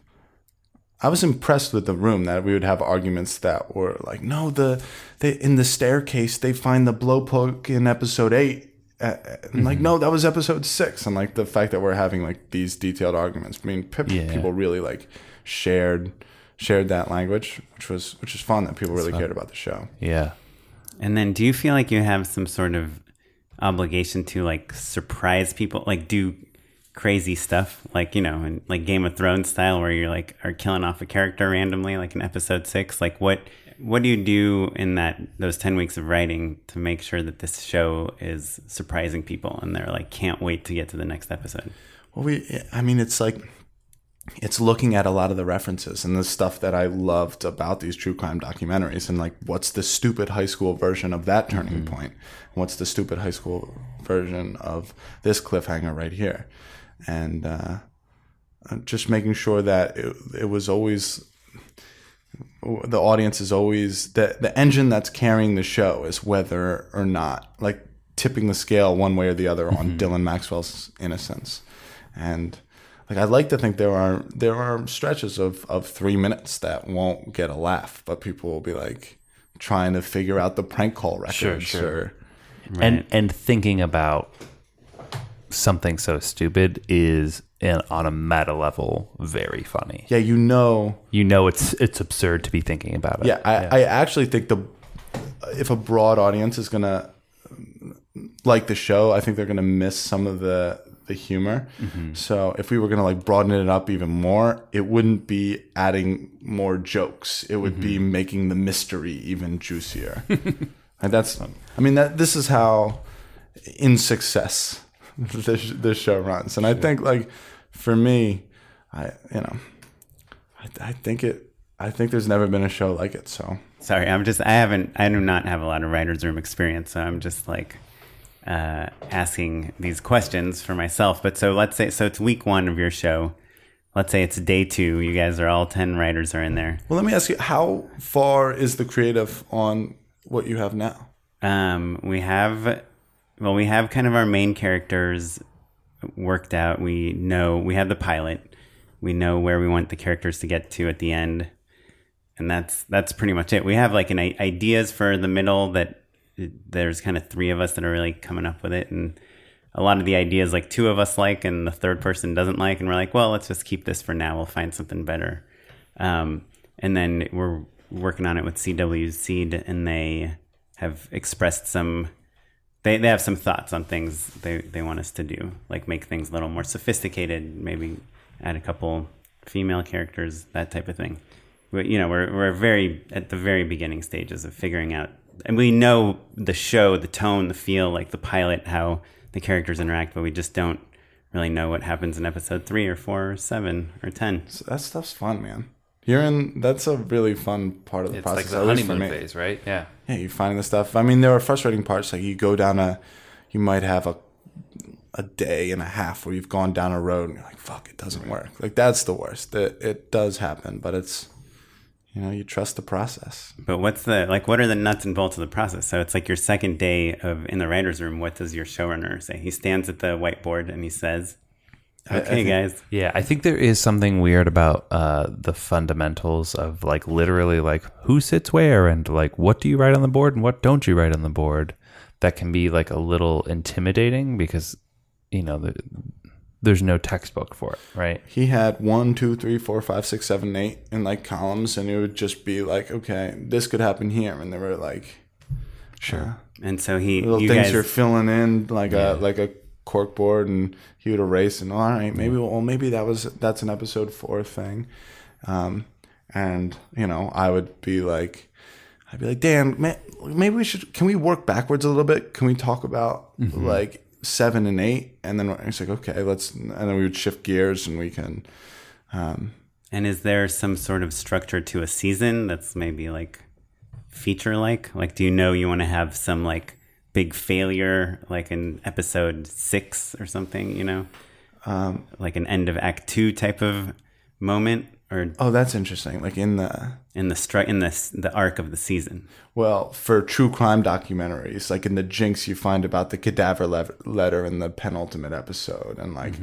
I was impressed with the room that we would have arguments that were like, no, the they in the staircase they find the blowpoke in episode eight. Uh, like, Mm-hmm. no, that was episode six. And like the fact that we're having like these detailed arguments. I mean, pe- Yeah. people really like shared shared that language, which was which was fun that people really cared about the show. Yeah. And then, do you feel like you have some sort of obligation to like surprise people, like do crazy stuff, like you know, in like Game of Thrones style, where you're like are killing off a character randomly, like in episode six? Like what what do you do in that those ten weeks of writing to make sure that this show is surprising people and they're like can't wait to get to the next episode? Well, we, I mean, it's like, it's looking at a lot of the references and the stuff that I loved about these true crime documentaries and like, what's the stupid high school version of that turning point? What's the stupid high school version of this cliffhanger right here? And, uh, uh, just making sure that it, it was always the audience is always the the engine that's carrying the show is whether or not like tipping the scale one way or the other on Dylan Maxwell's innocence, and like I like to think there are there are stretches of of three minutes that won't get a laugh, but people will be like trying to figure out the prank call records Sure, sure. or and and thinking about something so stupid is in, on a meta level very funny. yeah, you know You know it's it's absurd to be thinking about it. Yeah, I, I actually think the if a broad audience is gonna like the show, I think they're gonna miss some of the the humor. Mm-hmm. So if we were gonna like broaden it up even more, it wouldn't be adding more jokes. It would be mm-hmm. making the mystery even juicier. and that's, I mean, that this is how in success this this show runs. And I think like for me, I you know, I, I think it. I think there's never been a show like it. So Sorry, I'm just I haven't I do not have a lot of writers room experience, so I'm just like uh, asking these questions for myself. But so let's say so it's week one of your show. Let's say it's day two. You guys are all ten writers are in there. Well, let me ask you, how far is the creative on what you have now? Um, we have well, we have kind of our main characters worked out. We know we have the pilot. We know where we want the characters to get to at the end, and that's that's pretty much it. We have like an ideas for the middle that there's kind of three of us that are really coming up with it, and a lot of the ideas like two of us like and the third person doesn't like, and we're like, well, let's just keep this for now. We'll find something better. Um, and then we're working on it with CW Seed, and they have expressed some they, they have some thoughts on things they, they want us to do, like make things a little more sophisticated, maybe add a couple female characters, that type of thing. But, you know, we're, we're very at the very beginning stages of figuring out, and we know the show, the tone, the feel, like the pilot, how the characters interact, but we just don't really know what happens in episode three or four or seven or ten. So that stuff's fun, man. You're in. That's a really fun part of the process. It's like the at least for honeymoon phase, right? Yeah. Yeah, you find the stuff. I mean, there are frustrating parts. Like you go down a, you might have a, a day and a half where you've gone down a road and you're like, "Fuck, it doesn't work." Like that's the worst. It, it does happen, but it's, you know, you trust the process. But what's the like? What are the nuts and bolts of the process? So it's like your second day of in the writers' room. What does your showrunner say? He stands at the whiteboard and he says, I- I "Okay, think- guys, Yeah, I think there is something weird about uh, the fundamentals of like literally like who sits where and like what do you write on the board and what don't you write on the board. That can be like a little intimidating because you know the, there's no textbook for it, right? He had one, two, three, four, five, six, seven, eight in like columns, and it would just be like, okay, this could happen here, and they were like, sure, And so he, little you things guys, you're filling in like a like a cork board, and he would erase, and all right, maybe well maybe that was that's an episode four thing, um, and you know I would be like. I'd be like, Dan, ma- maybe we should. Can we work backwards a little bit? Can we talk about like seven and eight? And then it's like, okay, let's. And then we would shift gears, and we can. Um, and is there some sort of structure to a season that's maybe like feature like? Like, do you know you want to have some like big failure, like in episode six or something? You know, um, like an end of act two type of moment, or oh, that's interesting. Like in the in the stru- in the the arc of the season. Well, for true crime documentaries, like in the Jinx, you find about the cadaver le- letter in the penultimate episode, and like,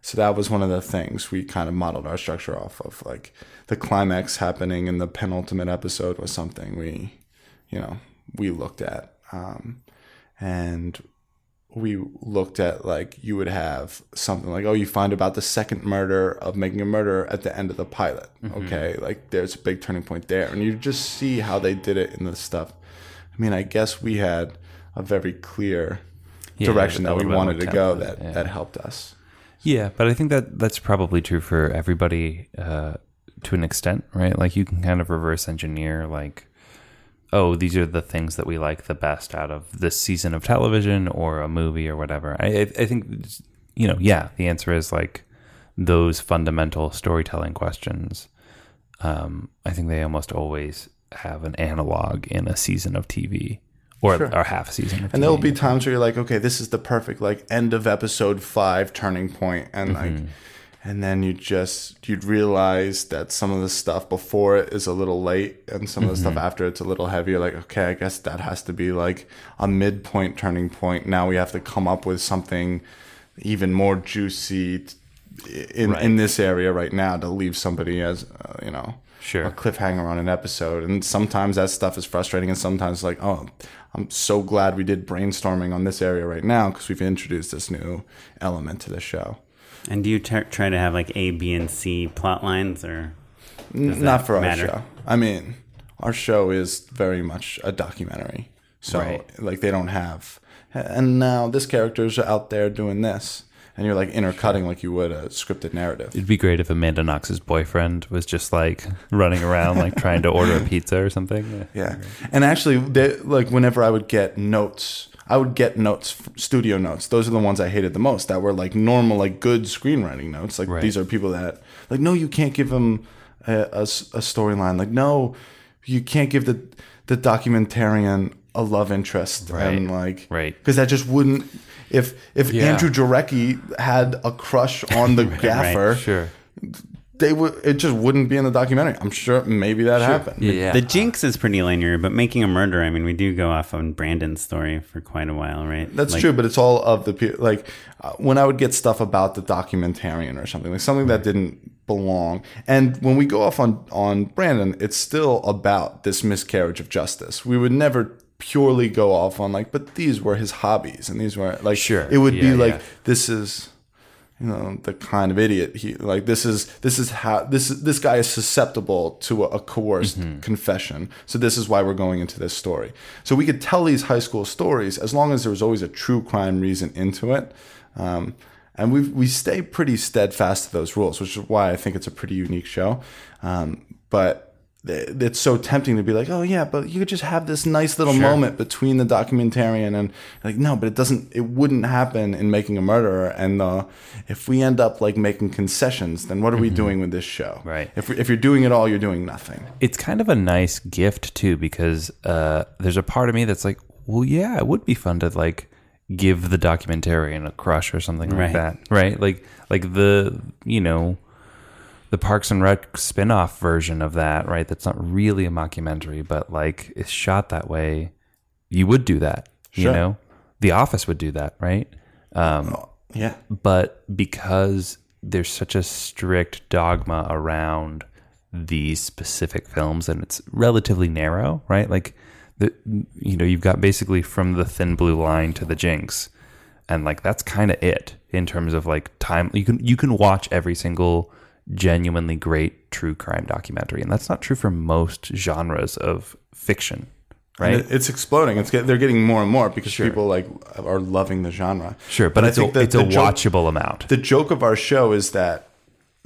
so that was one of the things we kind of modeled our structure off of. Like the climax happening in the penultimate episode was something we, you know, we looked at, um, and we looked at like you would have something like oh you find about the second murder of making a murder at the end of the pilot okay like there's a big turning point there and you just see how they did it in the stuff i mean i guess we had a very clear Yeah, direction that we wanted to go that yeah. that helped us Yeah, but I think that that's probably true for everybody uh, to an extent, right? Like you can kind of reverse engineer, like, oh, these are the things that we like the best out of this season of television or a movie or whatever. I, I, think, you know, yeah, the answer is like those fundamental storytelling questions. Um, I think they almost always have an analog in a season of TV or, Sure. or half season of and there'll be times where you're like okay this is the perfect like end of episode five turning point and like and then you just you'd realize that some of the stuff before it is a little late and some of the stuff after it's a little heavier like okay i guess that has to be like a midpoint turning point now we have to come up with something even more juicy in Right. in this area right now to leave somebody as uh, you know Sure. a cliffhanger on an episode and sometimes that stuff is frustrating and sometimes like oh i'm so glad we did brainstorming on this area right now because we've introduced this new element to the show And do you t- try to have like A, B, and C plot lines, or not that for our matter? show i mean our show is very much a documentary so Right. like they don't have and now this character's out there doing this and you're like intercutting like you would a scripted narrative. It'd be great if Amanda Knox's boyfriend was just like running around, like trying to order a pizza or something. Yeah, and actually, they, like whenever I would get notes, I would get notes, studio notes. Those are the ones I hated the most. That were like normal, like good screenwriting notes. Like Right. these are people that like, no, you can't give them a storyline. Like, no, you can't give the the documentarian a love interest, and like, Right. because that just wouldn't. If if Yeah. Andrew Jarecki had a crush on the gaffer, Sure. They would. It just wouldn't be in the documentary. I'm sure maybe that happened. Yeah. The Jinx is pretty linear, but making a murder, I mean, we do go off on Brendan's story for quite a while, right? That's Like, true, but it's all of the pe- like uh, when I would get stuff about the documentarian or something like something that didn't belong. And when we go off on on Brandon, it's still about this miscarriage of justice. We would never purely go off on like, but these were his hobbies, and these were like, Sure. it would be Yeah, like yeah. this is. You know the kind of idiot he like. This is this is how this this guy is susceptible to a, a coerced confession. So this is why we're going into this story. So we could tell these high school stories as long as there was always a true crime reason into it. Um, and we we stay pretty steadfast to those rules, which is why I think it's a pretty unique show. Um, but it's so tempting to be like, oh yeah, but you could just have this nice little moment between the documentarian and like no, but it doesn't. It wouldn't happen in Making a Murderer. And uh, if we end up like making concessions, then what are we doing with this show? Right. If if you're doing it all, you're doing nothing. It's kind of a nice gift too, because uh, there's a part of me that's like, well, yeah, it would be fun to like give the documentarian a crush or something like Right. that, right? Like, like the you know, the Parks and Rec spin-off version of that, right? That's not really a mockumentary, but like it's shot that way. You would do that, you know. The Office would do that, right? Um, Yeah. but because there's such a strict dogma around these specific films and it's relatively narrow right like the you know you've got basically from the thin blue line to the jinx and like that's kind of it in terms of like time you can you can watch every single genuinely great true crime documentary and that's not true for most genres of fiction right it- it's exploding. It's get, they're getting more and more because people like are loving the genre. sure but, I it's, a, think it's a the joke- watchable amount the joke of our show is that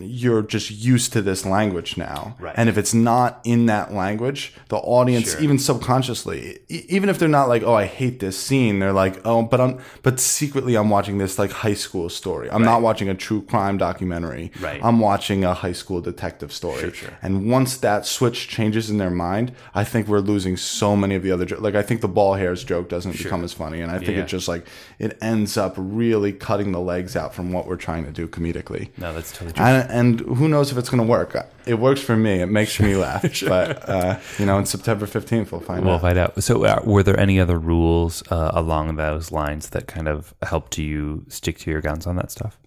you're just used to this language now. Right. And if it's not in that language, the audience, even subconsciously, e- even if they're not like, "Oh, I hate this scene," they're like, "Oh, but I'm," but secretly, I'm watching this like high school story. I'm not watching a true crime documentary. Right. I'm watching a high school detective story. And once that switch changes in their mind, I think we're losing so many of the other. Jo- like, I think the ball hairs joke doesn't become as funny, and I think Yeah. it just like it ends up really cutting the legs out from what we're trying to do comedically. no that's totally true and who knows if it's going to work? It works for me. It makes me laugh. But uh, you know, on September fifteenth, we'll find We'll out. find out. So, uh, were there any other rules uh, along those lines that kind of helped you stick to your guns on that stuff?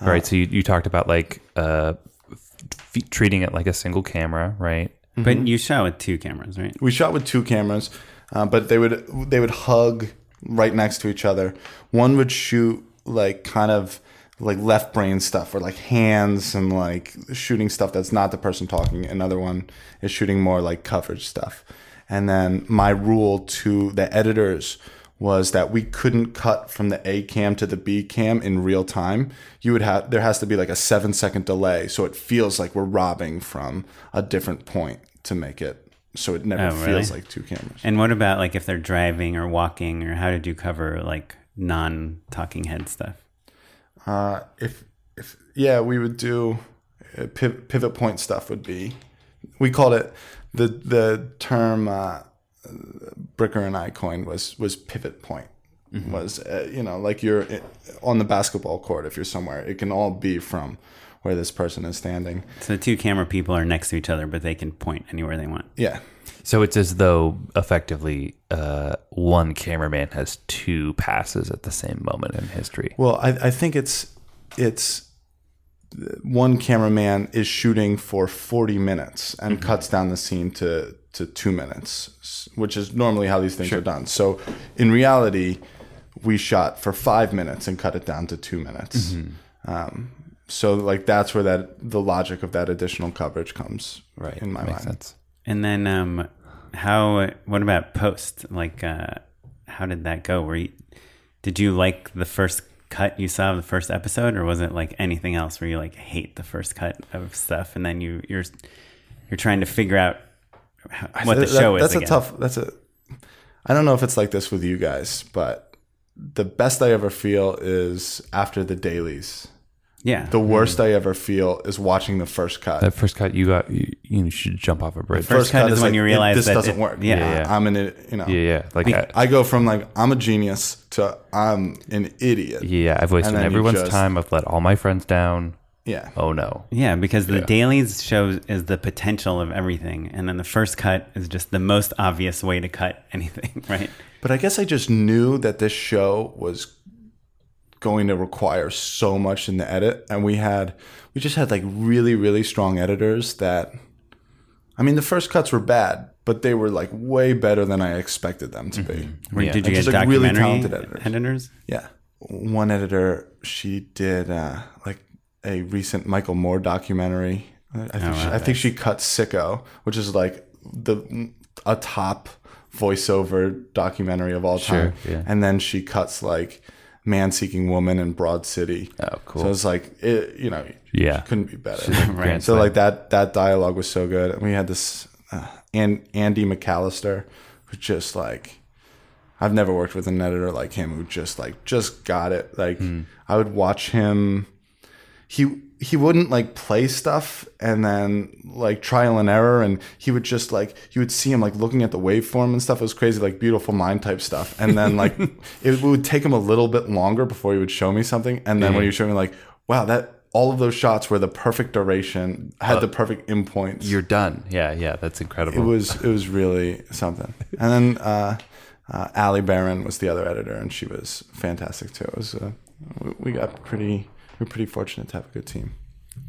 All right. So you, you talked about like uh, f- treating it like a single camera, right? But you shot with two cameras, right? We shot with two cameras, uh, but they would they would hug right next to each other. One would shoot like kind of like left brain stuff or like hands and like shooting stuff that's not the person talking. Another one is shooting more like coverage stuff. And then my rule to the editors was that we couldn't cut from the A cam to the B cam in real time. You would have there has to be like a 7 second delay so it feels like we're robbing from a different point to make it so it never Oh, really? feels like two cameras. And what about like if they're driving or walking, or how did you cover like non-talking head stuff? Uh, if if yeah, we would do uh, pivot point stuff. Would be we called it the the term uh, Bricker and I coined was was pivot point. Was uh, you know like you're on the basketball court if you're somewhere it can all be from where this person is standing. So the two camera people are next to each other, but they can point anywhere they want. Yeah, So it's as though effectively uh, one cameraman has two passes at the same moment in history. Well, I, I think it's it's one cameraman is shooting for 40 minutes and cuts down the scene to to two minutes, which is normally how these things are done. So in reality, we shot for five minutes and cut it down to two minutes. Um, so like that's where that the logic of that additional coverage comes Right. in my Makes mind. sense. And then um, how? What about post? Like, uh, how did that go? Were you, did you like the first cut you saw of the first episode, or was it like anything else where you like hate the first cut of stuff, and then you you're you're trying to figure out how, what the That- show is? That's again? a tough. That's a. I don't know if it's like this with you guys, but the best I ever feel is after the dailies. Yeah. The worst I ever feel is watching the first cut. That first cut, you got you, you should jump off a bridge. first cut is when you it- realize this that doesn't it- work. yeah. Yeah, yeah. I'm an idiot. You know. Yeah, yeah. Like I, I go from like I'm a genius to I'm an idiot. yeah, I've wasted And then you everyone's just- time. I've let all my friends down. Yeah. Oh no. Yeah, because the dailies shows is the potential of everything, and then the first cut is just the most obvious way to cut anything, right? But I guess I just knew that this show was going to require so much in the edit, and we had we just had like really really strong editors that. I mean, the first cuts were bad, but they were like way better than I expected them to be. Where Yeah. did you And get just, like, really documentary talented editors. editors? Yeah. One editor, she did uh, like a recent Michael Moore documentary. I think, Oh, she. I think she cut Sicko, which is like the a top voiceover documentary of all time. Sure, yeah. And then she cuts like Man Seeking Woman in Broad City. Oh, cool. So it's like it, you know, Yeah. couldn't be better. Grand So like that that dialogue was so good. And we had this uh, and Andy McAllister, who just like I've never worked with an editor like him who just like just got it. Like Hmm. I would watch him. He he wouldn't like play stuff and then like trial and error, and he would just like you would see him like looking at the waveform and stuff. It was crazy, like beautiful mind type stuff. And then like it would take him a little bit longer before he would show me something. And then when he would show me like, wow, that all of those shots were the perfect duration, had the perfect in points. You're done. Yeah, yeah. That's incredible. It was it was really something. And then uh, uh, Allie Barron was the other editor, and she was fantastic too. It was uh, we- got pretty were pretty fortunate to have a good team.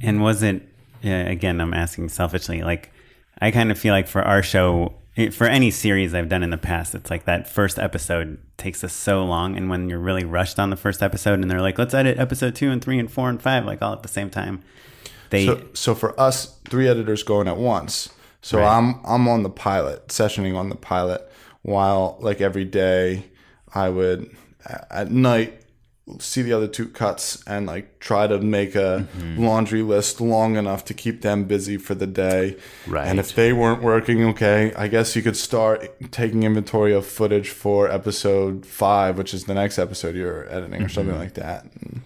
And wasn't again? I'm asking selfishly. Like, I kind of feel like for our show, eh, for any series I've done in the past, it's like that first episode takes us so long, and when you're really rushed on the first episode, and they're like, "Let's edit episode two and three and four and five like all at the same time," they So so for us, three editors going at once. So Right. I'm I'm on the pilot, sessioning on the pilot, while like every day I would at night see the other two cuts and like try to make a Mm-hmm. laundry list long enough to keep them busy for the day. Right. And if they weren't working, okay, I guess you could start taking inventory of footage for episode five, which is the next episode you're editing or something Mm-hmm. like that. And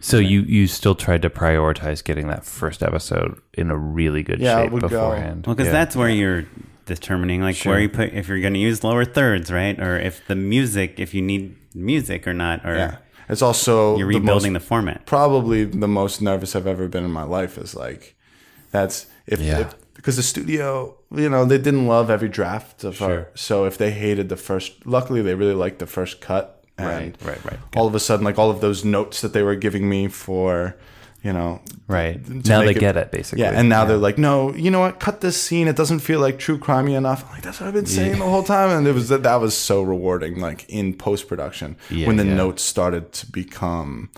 so you you still tried to prioritize getting that first episode in a really good Yeah, shape would go- beforehand. Well, because Yeah. that's where you're determining like Sure. where you put if you're going to use lower thirds, right? Or if the music, if you need music or not, or yeah. It's also you're the rebuilding most- the format. probably the most nervous I've ever been in my life is like that's if, Yeah. if because the studio you know they didn't love every draft of our so if they hated the first luckily they really liked the first cut and Right, right, right. all of a sudden like all of those notes that they were giving me for you know Right. Now they make get it, basically. yeah and now Yeah. they're like no you know what cut this scene it doesn't feel like true crimey enough I'm like that's what I've been saying the whole time and it was that that was so rewarding like in post production Yeah, when the yeah. notes started to become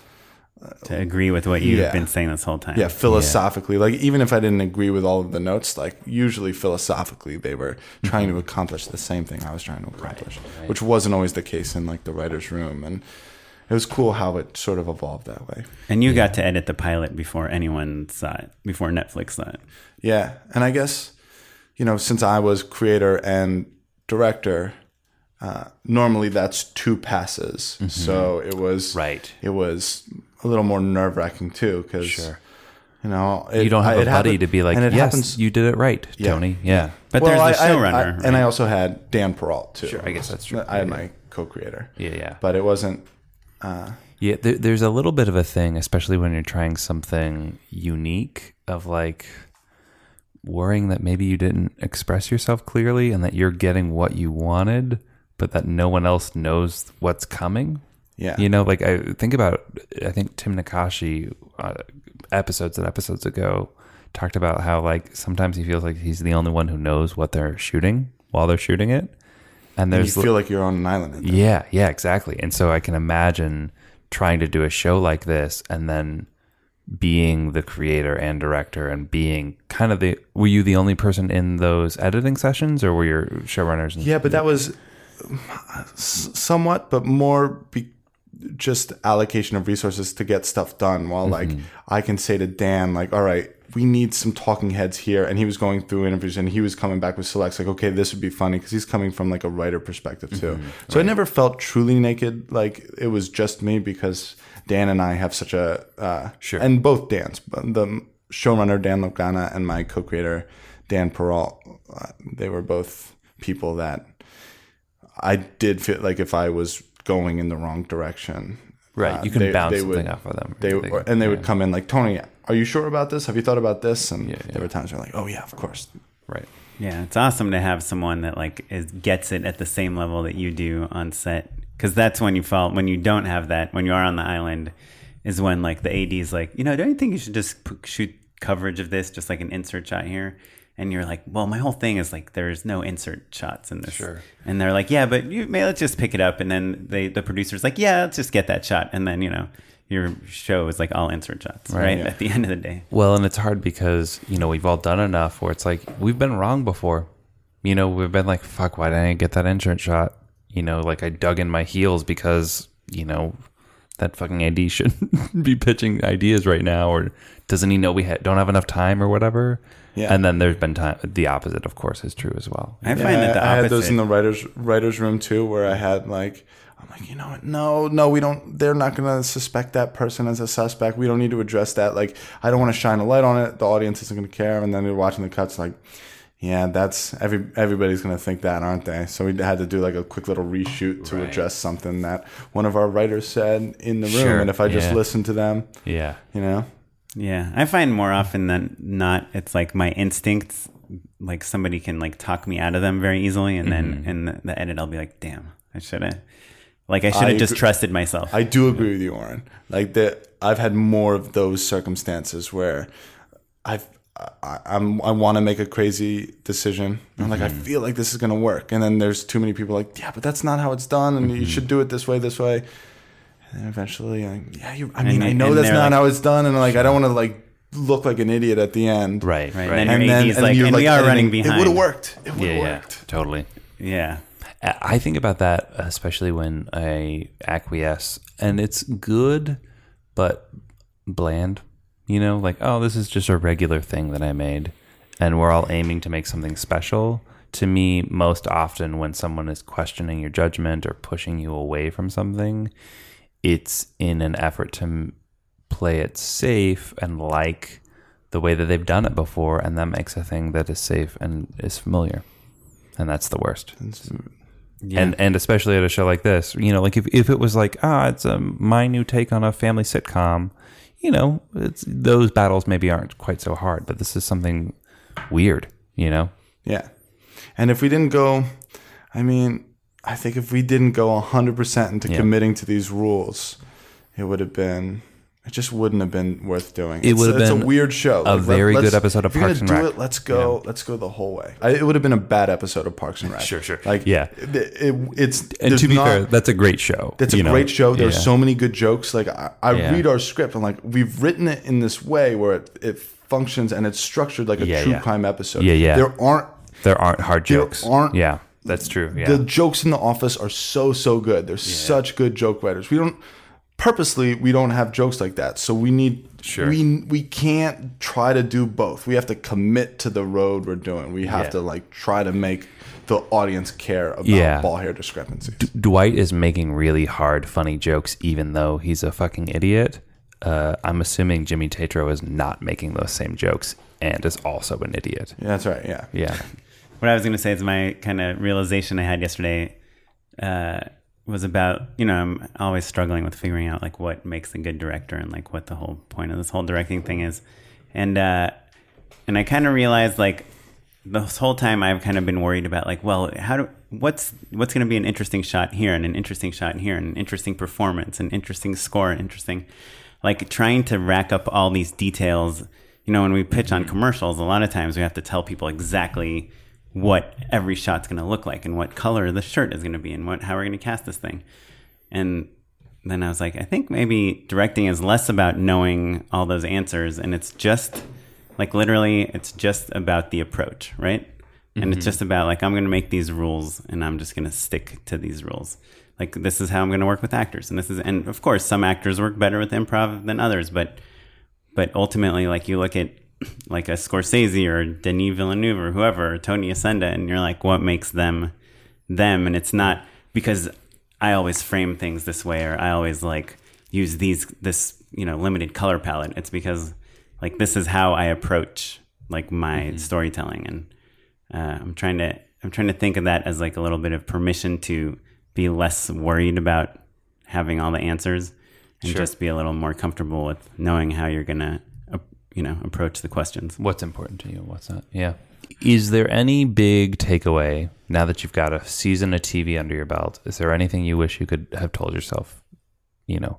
uh, to agree with what you've Yeah. been saying this whole time. yeah philosophically like even if i didn't agree with all of the notes like usually philosophically they were trying mm-hmm. to accomplish the same thing i was trying to accomplish which wasn't always the case in like the writers room and it was cool how it sort of evolved that way And you got to edit the pilot before anyone saw it, before Netflix saw it. yeah and i guess you know since i was creator and director uh, normally that's two passes so it was Right. it was a little more nerve-wracking too because Sure. you know it, you don't have I- a buddy happened- to be like, and it yes, happens you did it right, Yeah. Tony. Yeah. But Well, there's the I- I- showrunner, I- and I also had Dan Perrault too. Sure, I guess that's true. I had Yeah, my co-creator. Yeah, yeah. But it wasn't. Yeah, there, there's a little bit of a thing, especially when you're trying something unique, of like worrying that maybe you didn't express yourself clearly and that you're getting what you wanted, but that no one else knows what's coming. Yeah. You know, like I think about, I think Tim Nackashi, uh, episodes and episodes ago, talked about how like sometimes he feels like he's the only one who knows what they're shooting while they're shooting it. And And you there's feel like you're on an island. yeah, yeah, exactly. And so I can imagine trying to do a show like this and then being the creator and director and being kind of the were you the only person in those editing sessions or were your showrunners Yeah, but that was somewhat, but more be, just allocation of resources to get stuff done. While like Mm-hmm. I can say to Dan, like, all right, we need some talking heads here, and he was going through interviews and he was coming back with selects like, okay, this would be funny because he's coming from like a writer perspective too. Mm-hmm. So I never felt truly naked, like it was just me because Dan and I have such a uh, Sure. and both Dan's, the showrunner Dan Lagana and my co-creator Dan Perrault, uh, they were both people that I did feel like if I was going in the wrong direction, Right, uh, you can bounce something off of them. They, They- and they would come in like Tony, are you sure about this? Have you thought about this? And Yeah, yeah. there were times where like, oh yeah, of course. Right. Yeah, it's awesome to have someone that like is gets it at the same level that you do on set because that's when you fall when you don't have that when you are on the island is when like the AD is like you know don't you think you should just p- shoot coverage of this just like an insert shot here and you're like well my whole thing is like there's no insert shots in this Sure. and they're like yeah but you may let's just pick it up and then they the producer's like yeah let's just get that shot and then you know your show is like all insert shots right, Right, yeah. at the end of the day Well, and it's hard because, you know, we've all done enough where it's like, we've been wrong before. You know, we've been like, fuck, why didn't I get that insurance shot? You know, like I dug in my heels because, you know, that fucking AD shouldn't be pitching ideas right now. Or doesn't he know we ha- don't have enough time or whatever? Yeah. And then there's been time, the opposite, of course, is true as well. I find that the opposite. I had those opposite- in the writers writers room too, where I had like, I'm like, you know what? No, no, we don't. They're not going to suspect that person as a suspect. We don't need to address that. Like, I don't want to shine a light on it. The audience isn't going to care. And then they're watching the cuts, like, yeah, that's every everybody's going to think that, aren't they? So we had to do like a quick little reshoot to Right. address something that one of our writers said in the room. Sure, And if I just yeah. listened to them, Yeah. you know, Yeah, I find more often than not, it's like my instincts, like somebody can like talk me out of them very easily, and then Mm-hmm. in the, the edit, I'll be like, "Damn, I should have." Like I should have just trusted myself. I do agree with you, Oren. Like that, I've had more of those circumstances where I've I, I'm I want to make a crazy decision. I'm like, I Mm-hmm. feel like this is gonna work, and then there's too many people like, yeah, but that's not how it's done, and Mm-hmm. you should do it this way, this way. And then eventually, I, yeah, you, I mean, And- I know that's not like- how it's done, and like, I don't want to like look like an idiot at the end, Right. Right, Right. and then and, AD is like, you're, "And we are running editing, It would have worked. It would have yeah. worked. Totally. yeah, I think about that especially when I acquiesce, and it's good, but bland. You know, like oh, this is just a regular thing that I made, and we're all aiming to make something special. To me, most often when someone is questioning your judgment or pushing you away from something, it's in an effort to play it safe and like the way that they've done it before, and that makes a thing that is safe and is familiar, and that's the worst yeah. and and especially at a show like this, you know, like if, if it was like ah, it's a my new take on a family sitcom, you know, it's those battles maybe aren't quite so hard, but this is something weird, you know. Yeah. And if we didn't go, I mean, I think if we didn't go 100% into Yeah. committing to these rules, it would have been, it just wouldn't have been worth doing. It It's- would have it's been a weird show. a let- very let's- good episode of if you're Parks gonna and do Rec. It, let's go, let's go the whole way. I, it would have been a bad episode of Parks and Rec. Sure, sure. Like, Yeah. it, it- it's, And to be not- fair, that's a great show. That's a know? great show. There's Yeah. so many good jokes. Like I, I Yeah. read our script and like we've written it in this way where it, it functions and it's structured like a Yeah, true yeah. crime episode. Yeah, yeah. There aren't there aren't hard there jokes. aren't- yeah, that's true. Yeah, the jokes in the office are so so good. They're such good joke writers. We don't purposely we don't have jokes like that. So we need Sure. we we can't try to do both. We have to commit to the road we're doing. We have Yeah. to like try to make the audience care about Yeah. ball hair discrepancies. Dwight is making really hard, funny jokes, even though he's a fucking idiot. Uh, I'm assuming Jimmy Tatro is not making those same jokes and is also an idiot. yeah, that's right. Yeah. Yeah. what I was going to say is my kind of realization I had yesterday uh, was about you know I'm always struggling with figuring out like what makes a good director and like what the whole point of this whole directing thing is, and uh, and I kind of realized like this whole time I've kind of been worried about like well how do what's what's going to be an interesting shot here and an interesting shot here and an interesting performance and interesting score and interesting like trying to rack up all these details. You know when we pitch on commercials a lot of times we have to tell people exactly what every shot's going to look like and what color the shirt is going to be and what how we're going to cast this thing and then I was like, I think maybe directing is less about knowing all those answers and it's just like literally it's just about the approach, right? And it's mm-hmm. just about like I'm going to make these rules and I'm just going to stick to these rules. like this is how I'm going to work with actors, and this is, and of course, some actors work better with improv than others, but but ultimately, like you look at like a Scorsese or Denis Villeneuve or whoever, or Tony Yacenda, and you're like, what makes them them? And it's not because I always frame things this way, or I always like use these this you know limited color palette. It's because like this is how I approach like my Mm-hmm. storytelling, and uh, I'm trying to I'm trying to think of that as like a little bit of permission to be less worried about having all the answers and Sure. just be a little more comfortable with knowing how you're gonna you know approach the questions. What's important to you? What's not? Yeah. Is there any big takeaway now that you've got a season of TV under your belt? Is there anything you wish you could have told yourself, you know,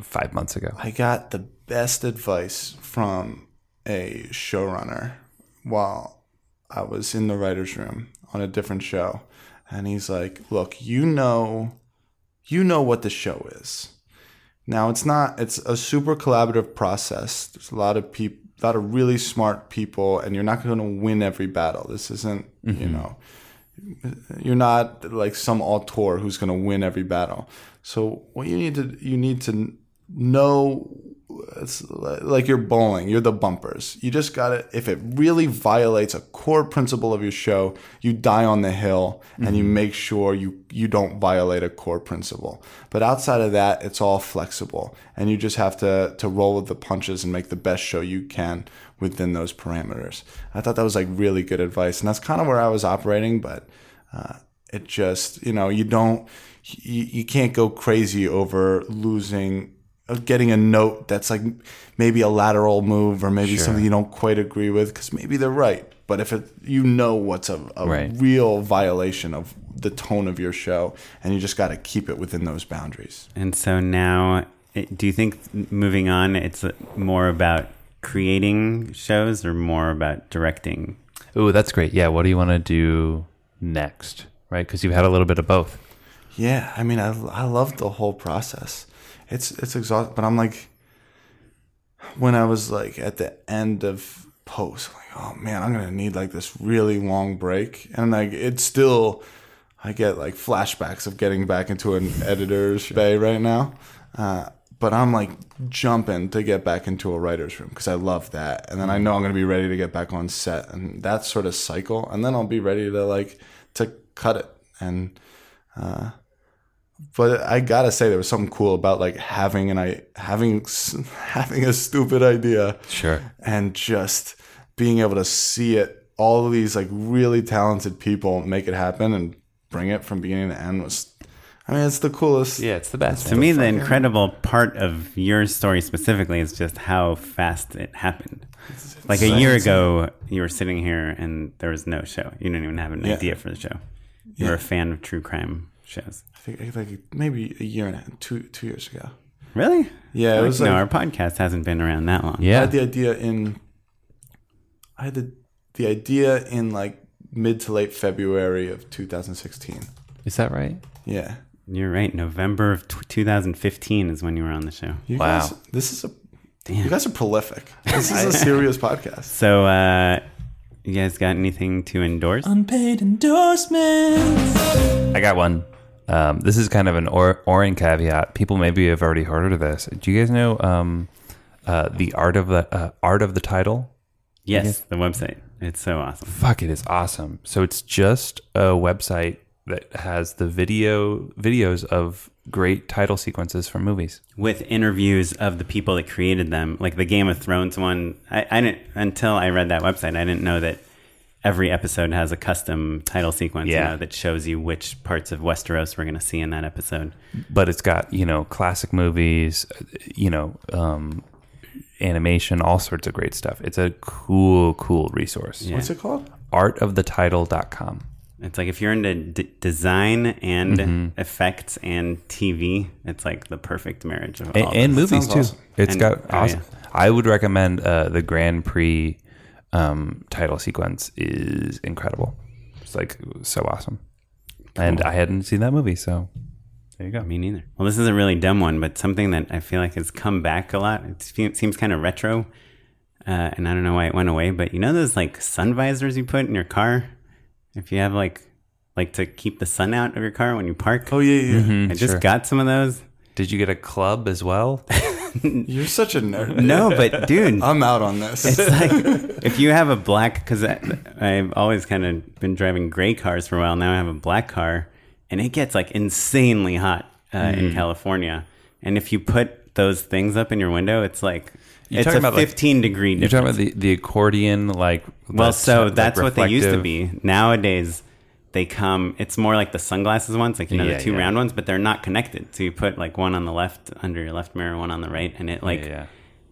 five months ago? I got the best advice from a showrunner while I was in the writer's room on a different show. And he's like, Look, you know you know what the show is. Now it's not it's a super collaborative process. There's a lot of people a lot of really smart people and you're not gonna win every battle. This isn't you mm-hmm. know you're not like some auteur who's going to win every battle. So what you need to you need to know it's like you're bowling, you're the bumpers. You just got it. if it really violates a core principle of your show, you die on the hill and you make sure you you don't violate a core principle. But outside of that, it's all flexible and you just have to to roll with the punches and make the best show you can within those parameters. I thought that was like really good advice, and that's kind of where I was operating. But uh, it just, you know, you don't, you, you can't go crazy over losing, getting a note that's like maybe a lateral move or maybe Sure. something you don't quite agree with because maybe they're right. But if it, you know what's a, a Right. real violation of the tone of your show, and you just got to keep it within those boundaries. And so now, do you think moving on, it's uh, more about creating shows or more about directing? Ooh, that's great. Yeah. What do you want to do next? Right? Because you've had a little bit of both. Yeah, I mean, I I love the whole process. It's it's exhausting, but I'm like, when I was like at the end of post, I'm like, oh man, I'm gonna need like this really long break, and like it's still, I get like flashbacks of getting back into an editor's bay right now. Uh, but I'm like jumping to get back into a writer's room because I love that. And then I know I'm going to be ready to get back on set and that sort of cycle. And then I'll be ready to like, to cut it. And, uh, but I gotta say there was something cool about like having an I having having a stupid idea, Sure. and just being able to see it. All of these like really talented people make it happen and bring it from beginning to end was, I mean, it's the coolest. Yeah, it's the best. To me, the incredible part of your story specifically is just how fast it happened. Like a year ago, you were sitting here and there was no show. You didn't even have an Yeah. idea for the show. You were a fan of true crime shows. I think like maybe a year and a, two two years ago. Really? Yeah, it Like, no, our podcast hasn't been around that long. I Yeah. had the idea in. I had the the idea in like mid to late February of 2016. Is that right? Yeah. You're right. November of tw 2015 is when you were on the show. You Wow. Guys, this is a. Damn. You guys are prolific. This is a serious podcast. So, uh, you guys got anything to endorse? Unpaid endorsements. I got one. Um, this is kind of an or- caveat. People maybe have already heard of this. Do you guys know um, uh, the art of the uh, art of the title? yes, the website. It's so awesome. Fuck, it is awesome. So it's just a website that has the video videos of great title sequences from movies. with interviews of the people that created them, like the Game of Thrones one. I, I didn't until I read that website. I didn't know that every episode has a custom title sequence. you know, that shows you which parts of Westeros we're going to see in that episode. But it's got you know classic movies, you know, um, animation, all sorts of great stuff. It's a cool, cool resource. Yeah. What's it called? Artofthetitle.com. It's like if you're into d- design and effects and TV, it's like the perfect marriage of and, all and this. movies Sounds too. awesome. It's And- got oh, awesome. yeah. I would recommend uh, the Grand Prix um, title sequence is incredible. It's like so awesome, and I hadn't seen that movie, so there you go. Me neither. Well, this is a really dumb one, but something that I feel like has come back a lot. It seems kind of retro, uh, and I don't know why it went away. But you know those like sun visors you put in your car if you have like like to keep the sun out of your car when you park. Oh yeah, yeah. Mhm, I just sure. got some of those. Did you get a club as well? You're such a nerd. No, but dude, I'm out on this. it's like if you have a black because I've always kind of been driving gray cars for a while. Now I have a black car, and it gets like insanely hot uh, Mm. in California. And if you put those things up in your window, it's like You're it's a talking about, like- 15 degree You're difference. talking about the, the accordion, like well, that's, so like, that's what they used to be. Nowadays, they come. It's more like the sunglasses ones, like you know Yeah, the two yeah. round ones, but they're not connected. So you put like one on the left under your left mirror, one on the right, and it like Yeah, yeah.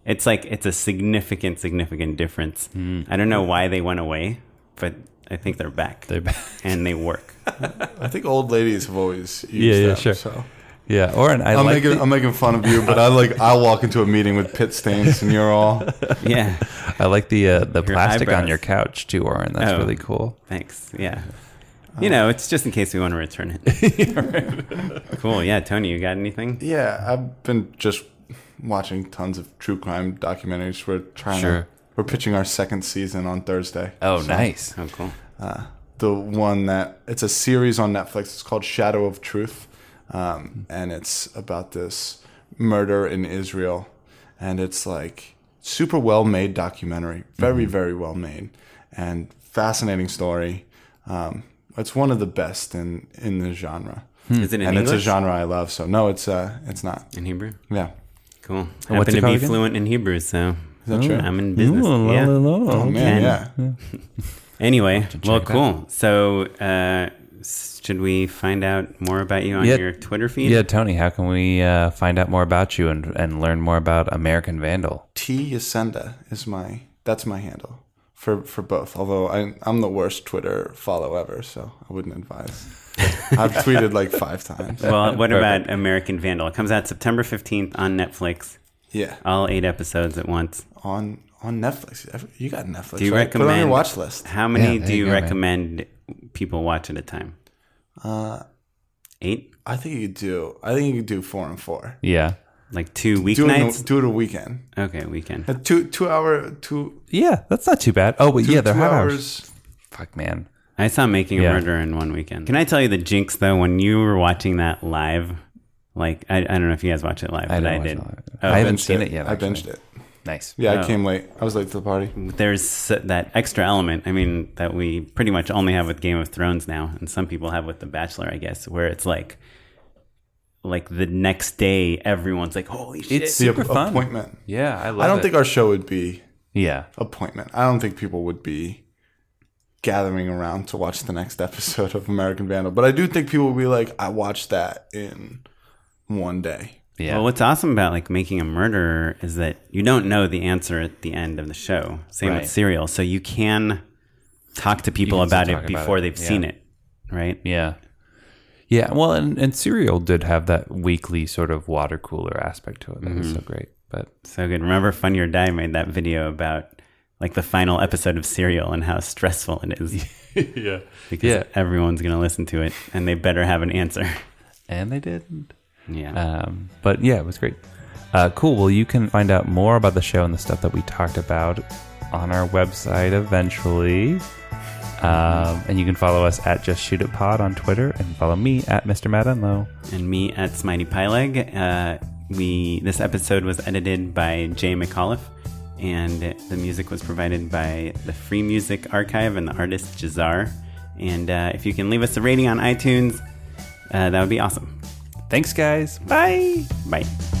it's like it's a significant, significant difference. Hmm. I don't know why they went away, but I think they're back. They're back. and they work. I think old ladies have always used Yeah, yeah, them, sure. So. Yeah, or an I I'm like making the- I'm making fun of you, but I like I'll walk into a meeting with pit stains and you're all Yeah. I like the uh, the Your plastic on your couch too, Oren. That's Oh. really cool. Thanks. Yeah. You know, it's just in case we want to return it. cool. Yeah, Tony, you got anything? Yeah, I've been just watching tons of true crime documentaries. We're trying Sure. to we're pitching our second season on Thursday. Oh, So, nice. Oh, cool. Uh, the one that it's a series on Netflix. It's called Shadow of Truth, um, and it's about this murder in Israel, and it's like super well made documentary, very very well made, and fascinating story. Um, it's one of the best in in the genre. Is it in and it's a genre I love. So no, it's uh, it's not. In Hebrew? Yeah. Cool. And Happen what's to be again? fluent in Hebrew, so is that true? I'm in business. Ooh, yeah. la, la, la. Oh man, And- yeah. Anyway, well, check it cool. So, uh, should we find out more about you on Yeah. your Twitter feed? Yeah, Tony, how can we uh, find out more about you and, and learn more about American Vandal? T Yacenda is my that's my handle for for both. Although I I'm the worst Twitter follow ever, so I wouldn't advise. I've tweeted like five times. Well, what Perfect. about American Vandal? It comes out September 15th on Netflix. Yeah, All eight episodes at once. on on Netflix. You got Netflix. Do you right? Put it on your watch list? How many Yeah, do you you go, man. recommend people watch at a time? Uh, Eight? I think you do. I think you do four and four. Yeah. Like two Do it, weeknights? in a, do it a weekend. okay, weekend. A two two hour two Yeah, that's not too bad. Oh, but two, yeah, they're two half hours. hours. Fuck, man. I saw Making a Yeah. Murder in one weekend. Can I tell you the jinx though? When you were watching that live, like I, I don't know if you guys watch it live, but I did. Oh, I haven't Binged seen it yet, I actually. binged it. Nice. Yeah, Oh. I came late. I was late to the party. There's that extra element. I mean, that we pretty much only have with Game of Thrones now, and some people have with The Bachelor, I guess, where it's like, like the next day, everyone's like, "Holy shit!" It's The super fun. appointment. Yeah, I love I don't it. think our show would be Yeah. appointment. I don't think people would be gathering around to watch the next episode of American Vandal. But I do think people would be like, I watched that in one day. Yeah. Well, what's awesome about like making a murderer is that you don't know the answer at the end of the show. Same Right. with serial, so you can talk to people about it talk about before it, they've yeah. seen it, right? Yeah. Yeah. Well, and, and Serial did have that weekly sort of water cooler aspect to it. That was so great. But So good. Remember, Funny or Die made that video about like the final episode of Serial and how stressful it is yeah. because Yeah. everyone's going to listen to it and they better have an answer. And they didn't. Yeah. Um, but yeah, it was great. Uh, cool. Well, you can find out more about the show and the stuff that we talked about on our website eventually. Um, and you can follow us at Just Shoot It Pod on Twitter and follow me at Mr. Matt Enlow. and me at Smitey Pyleg. Uh, we this episode was edited by Jay McAuliffe, and the music was provided by the Free Music Archive and the artist Jahzzar. And uh, if you can leave us a rating on iTunes, uh, that would be awesome. Thanks, guys. Bye. Bye.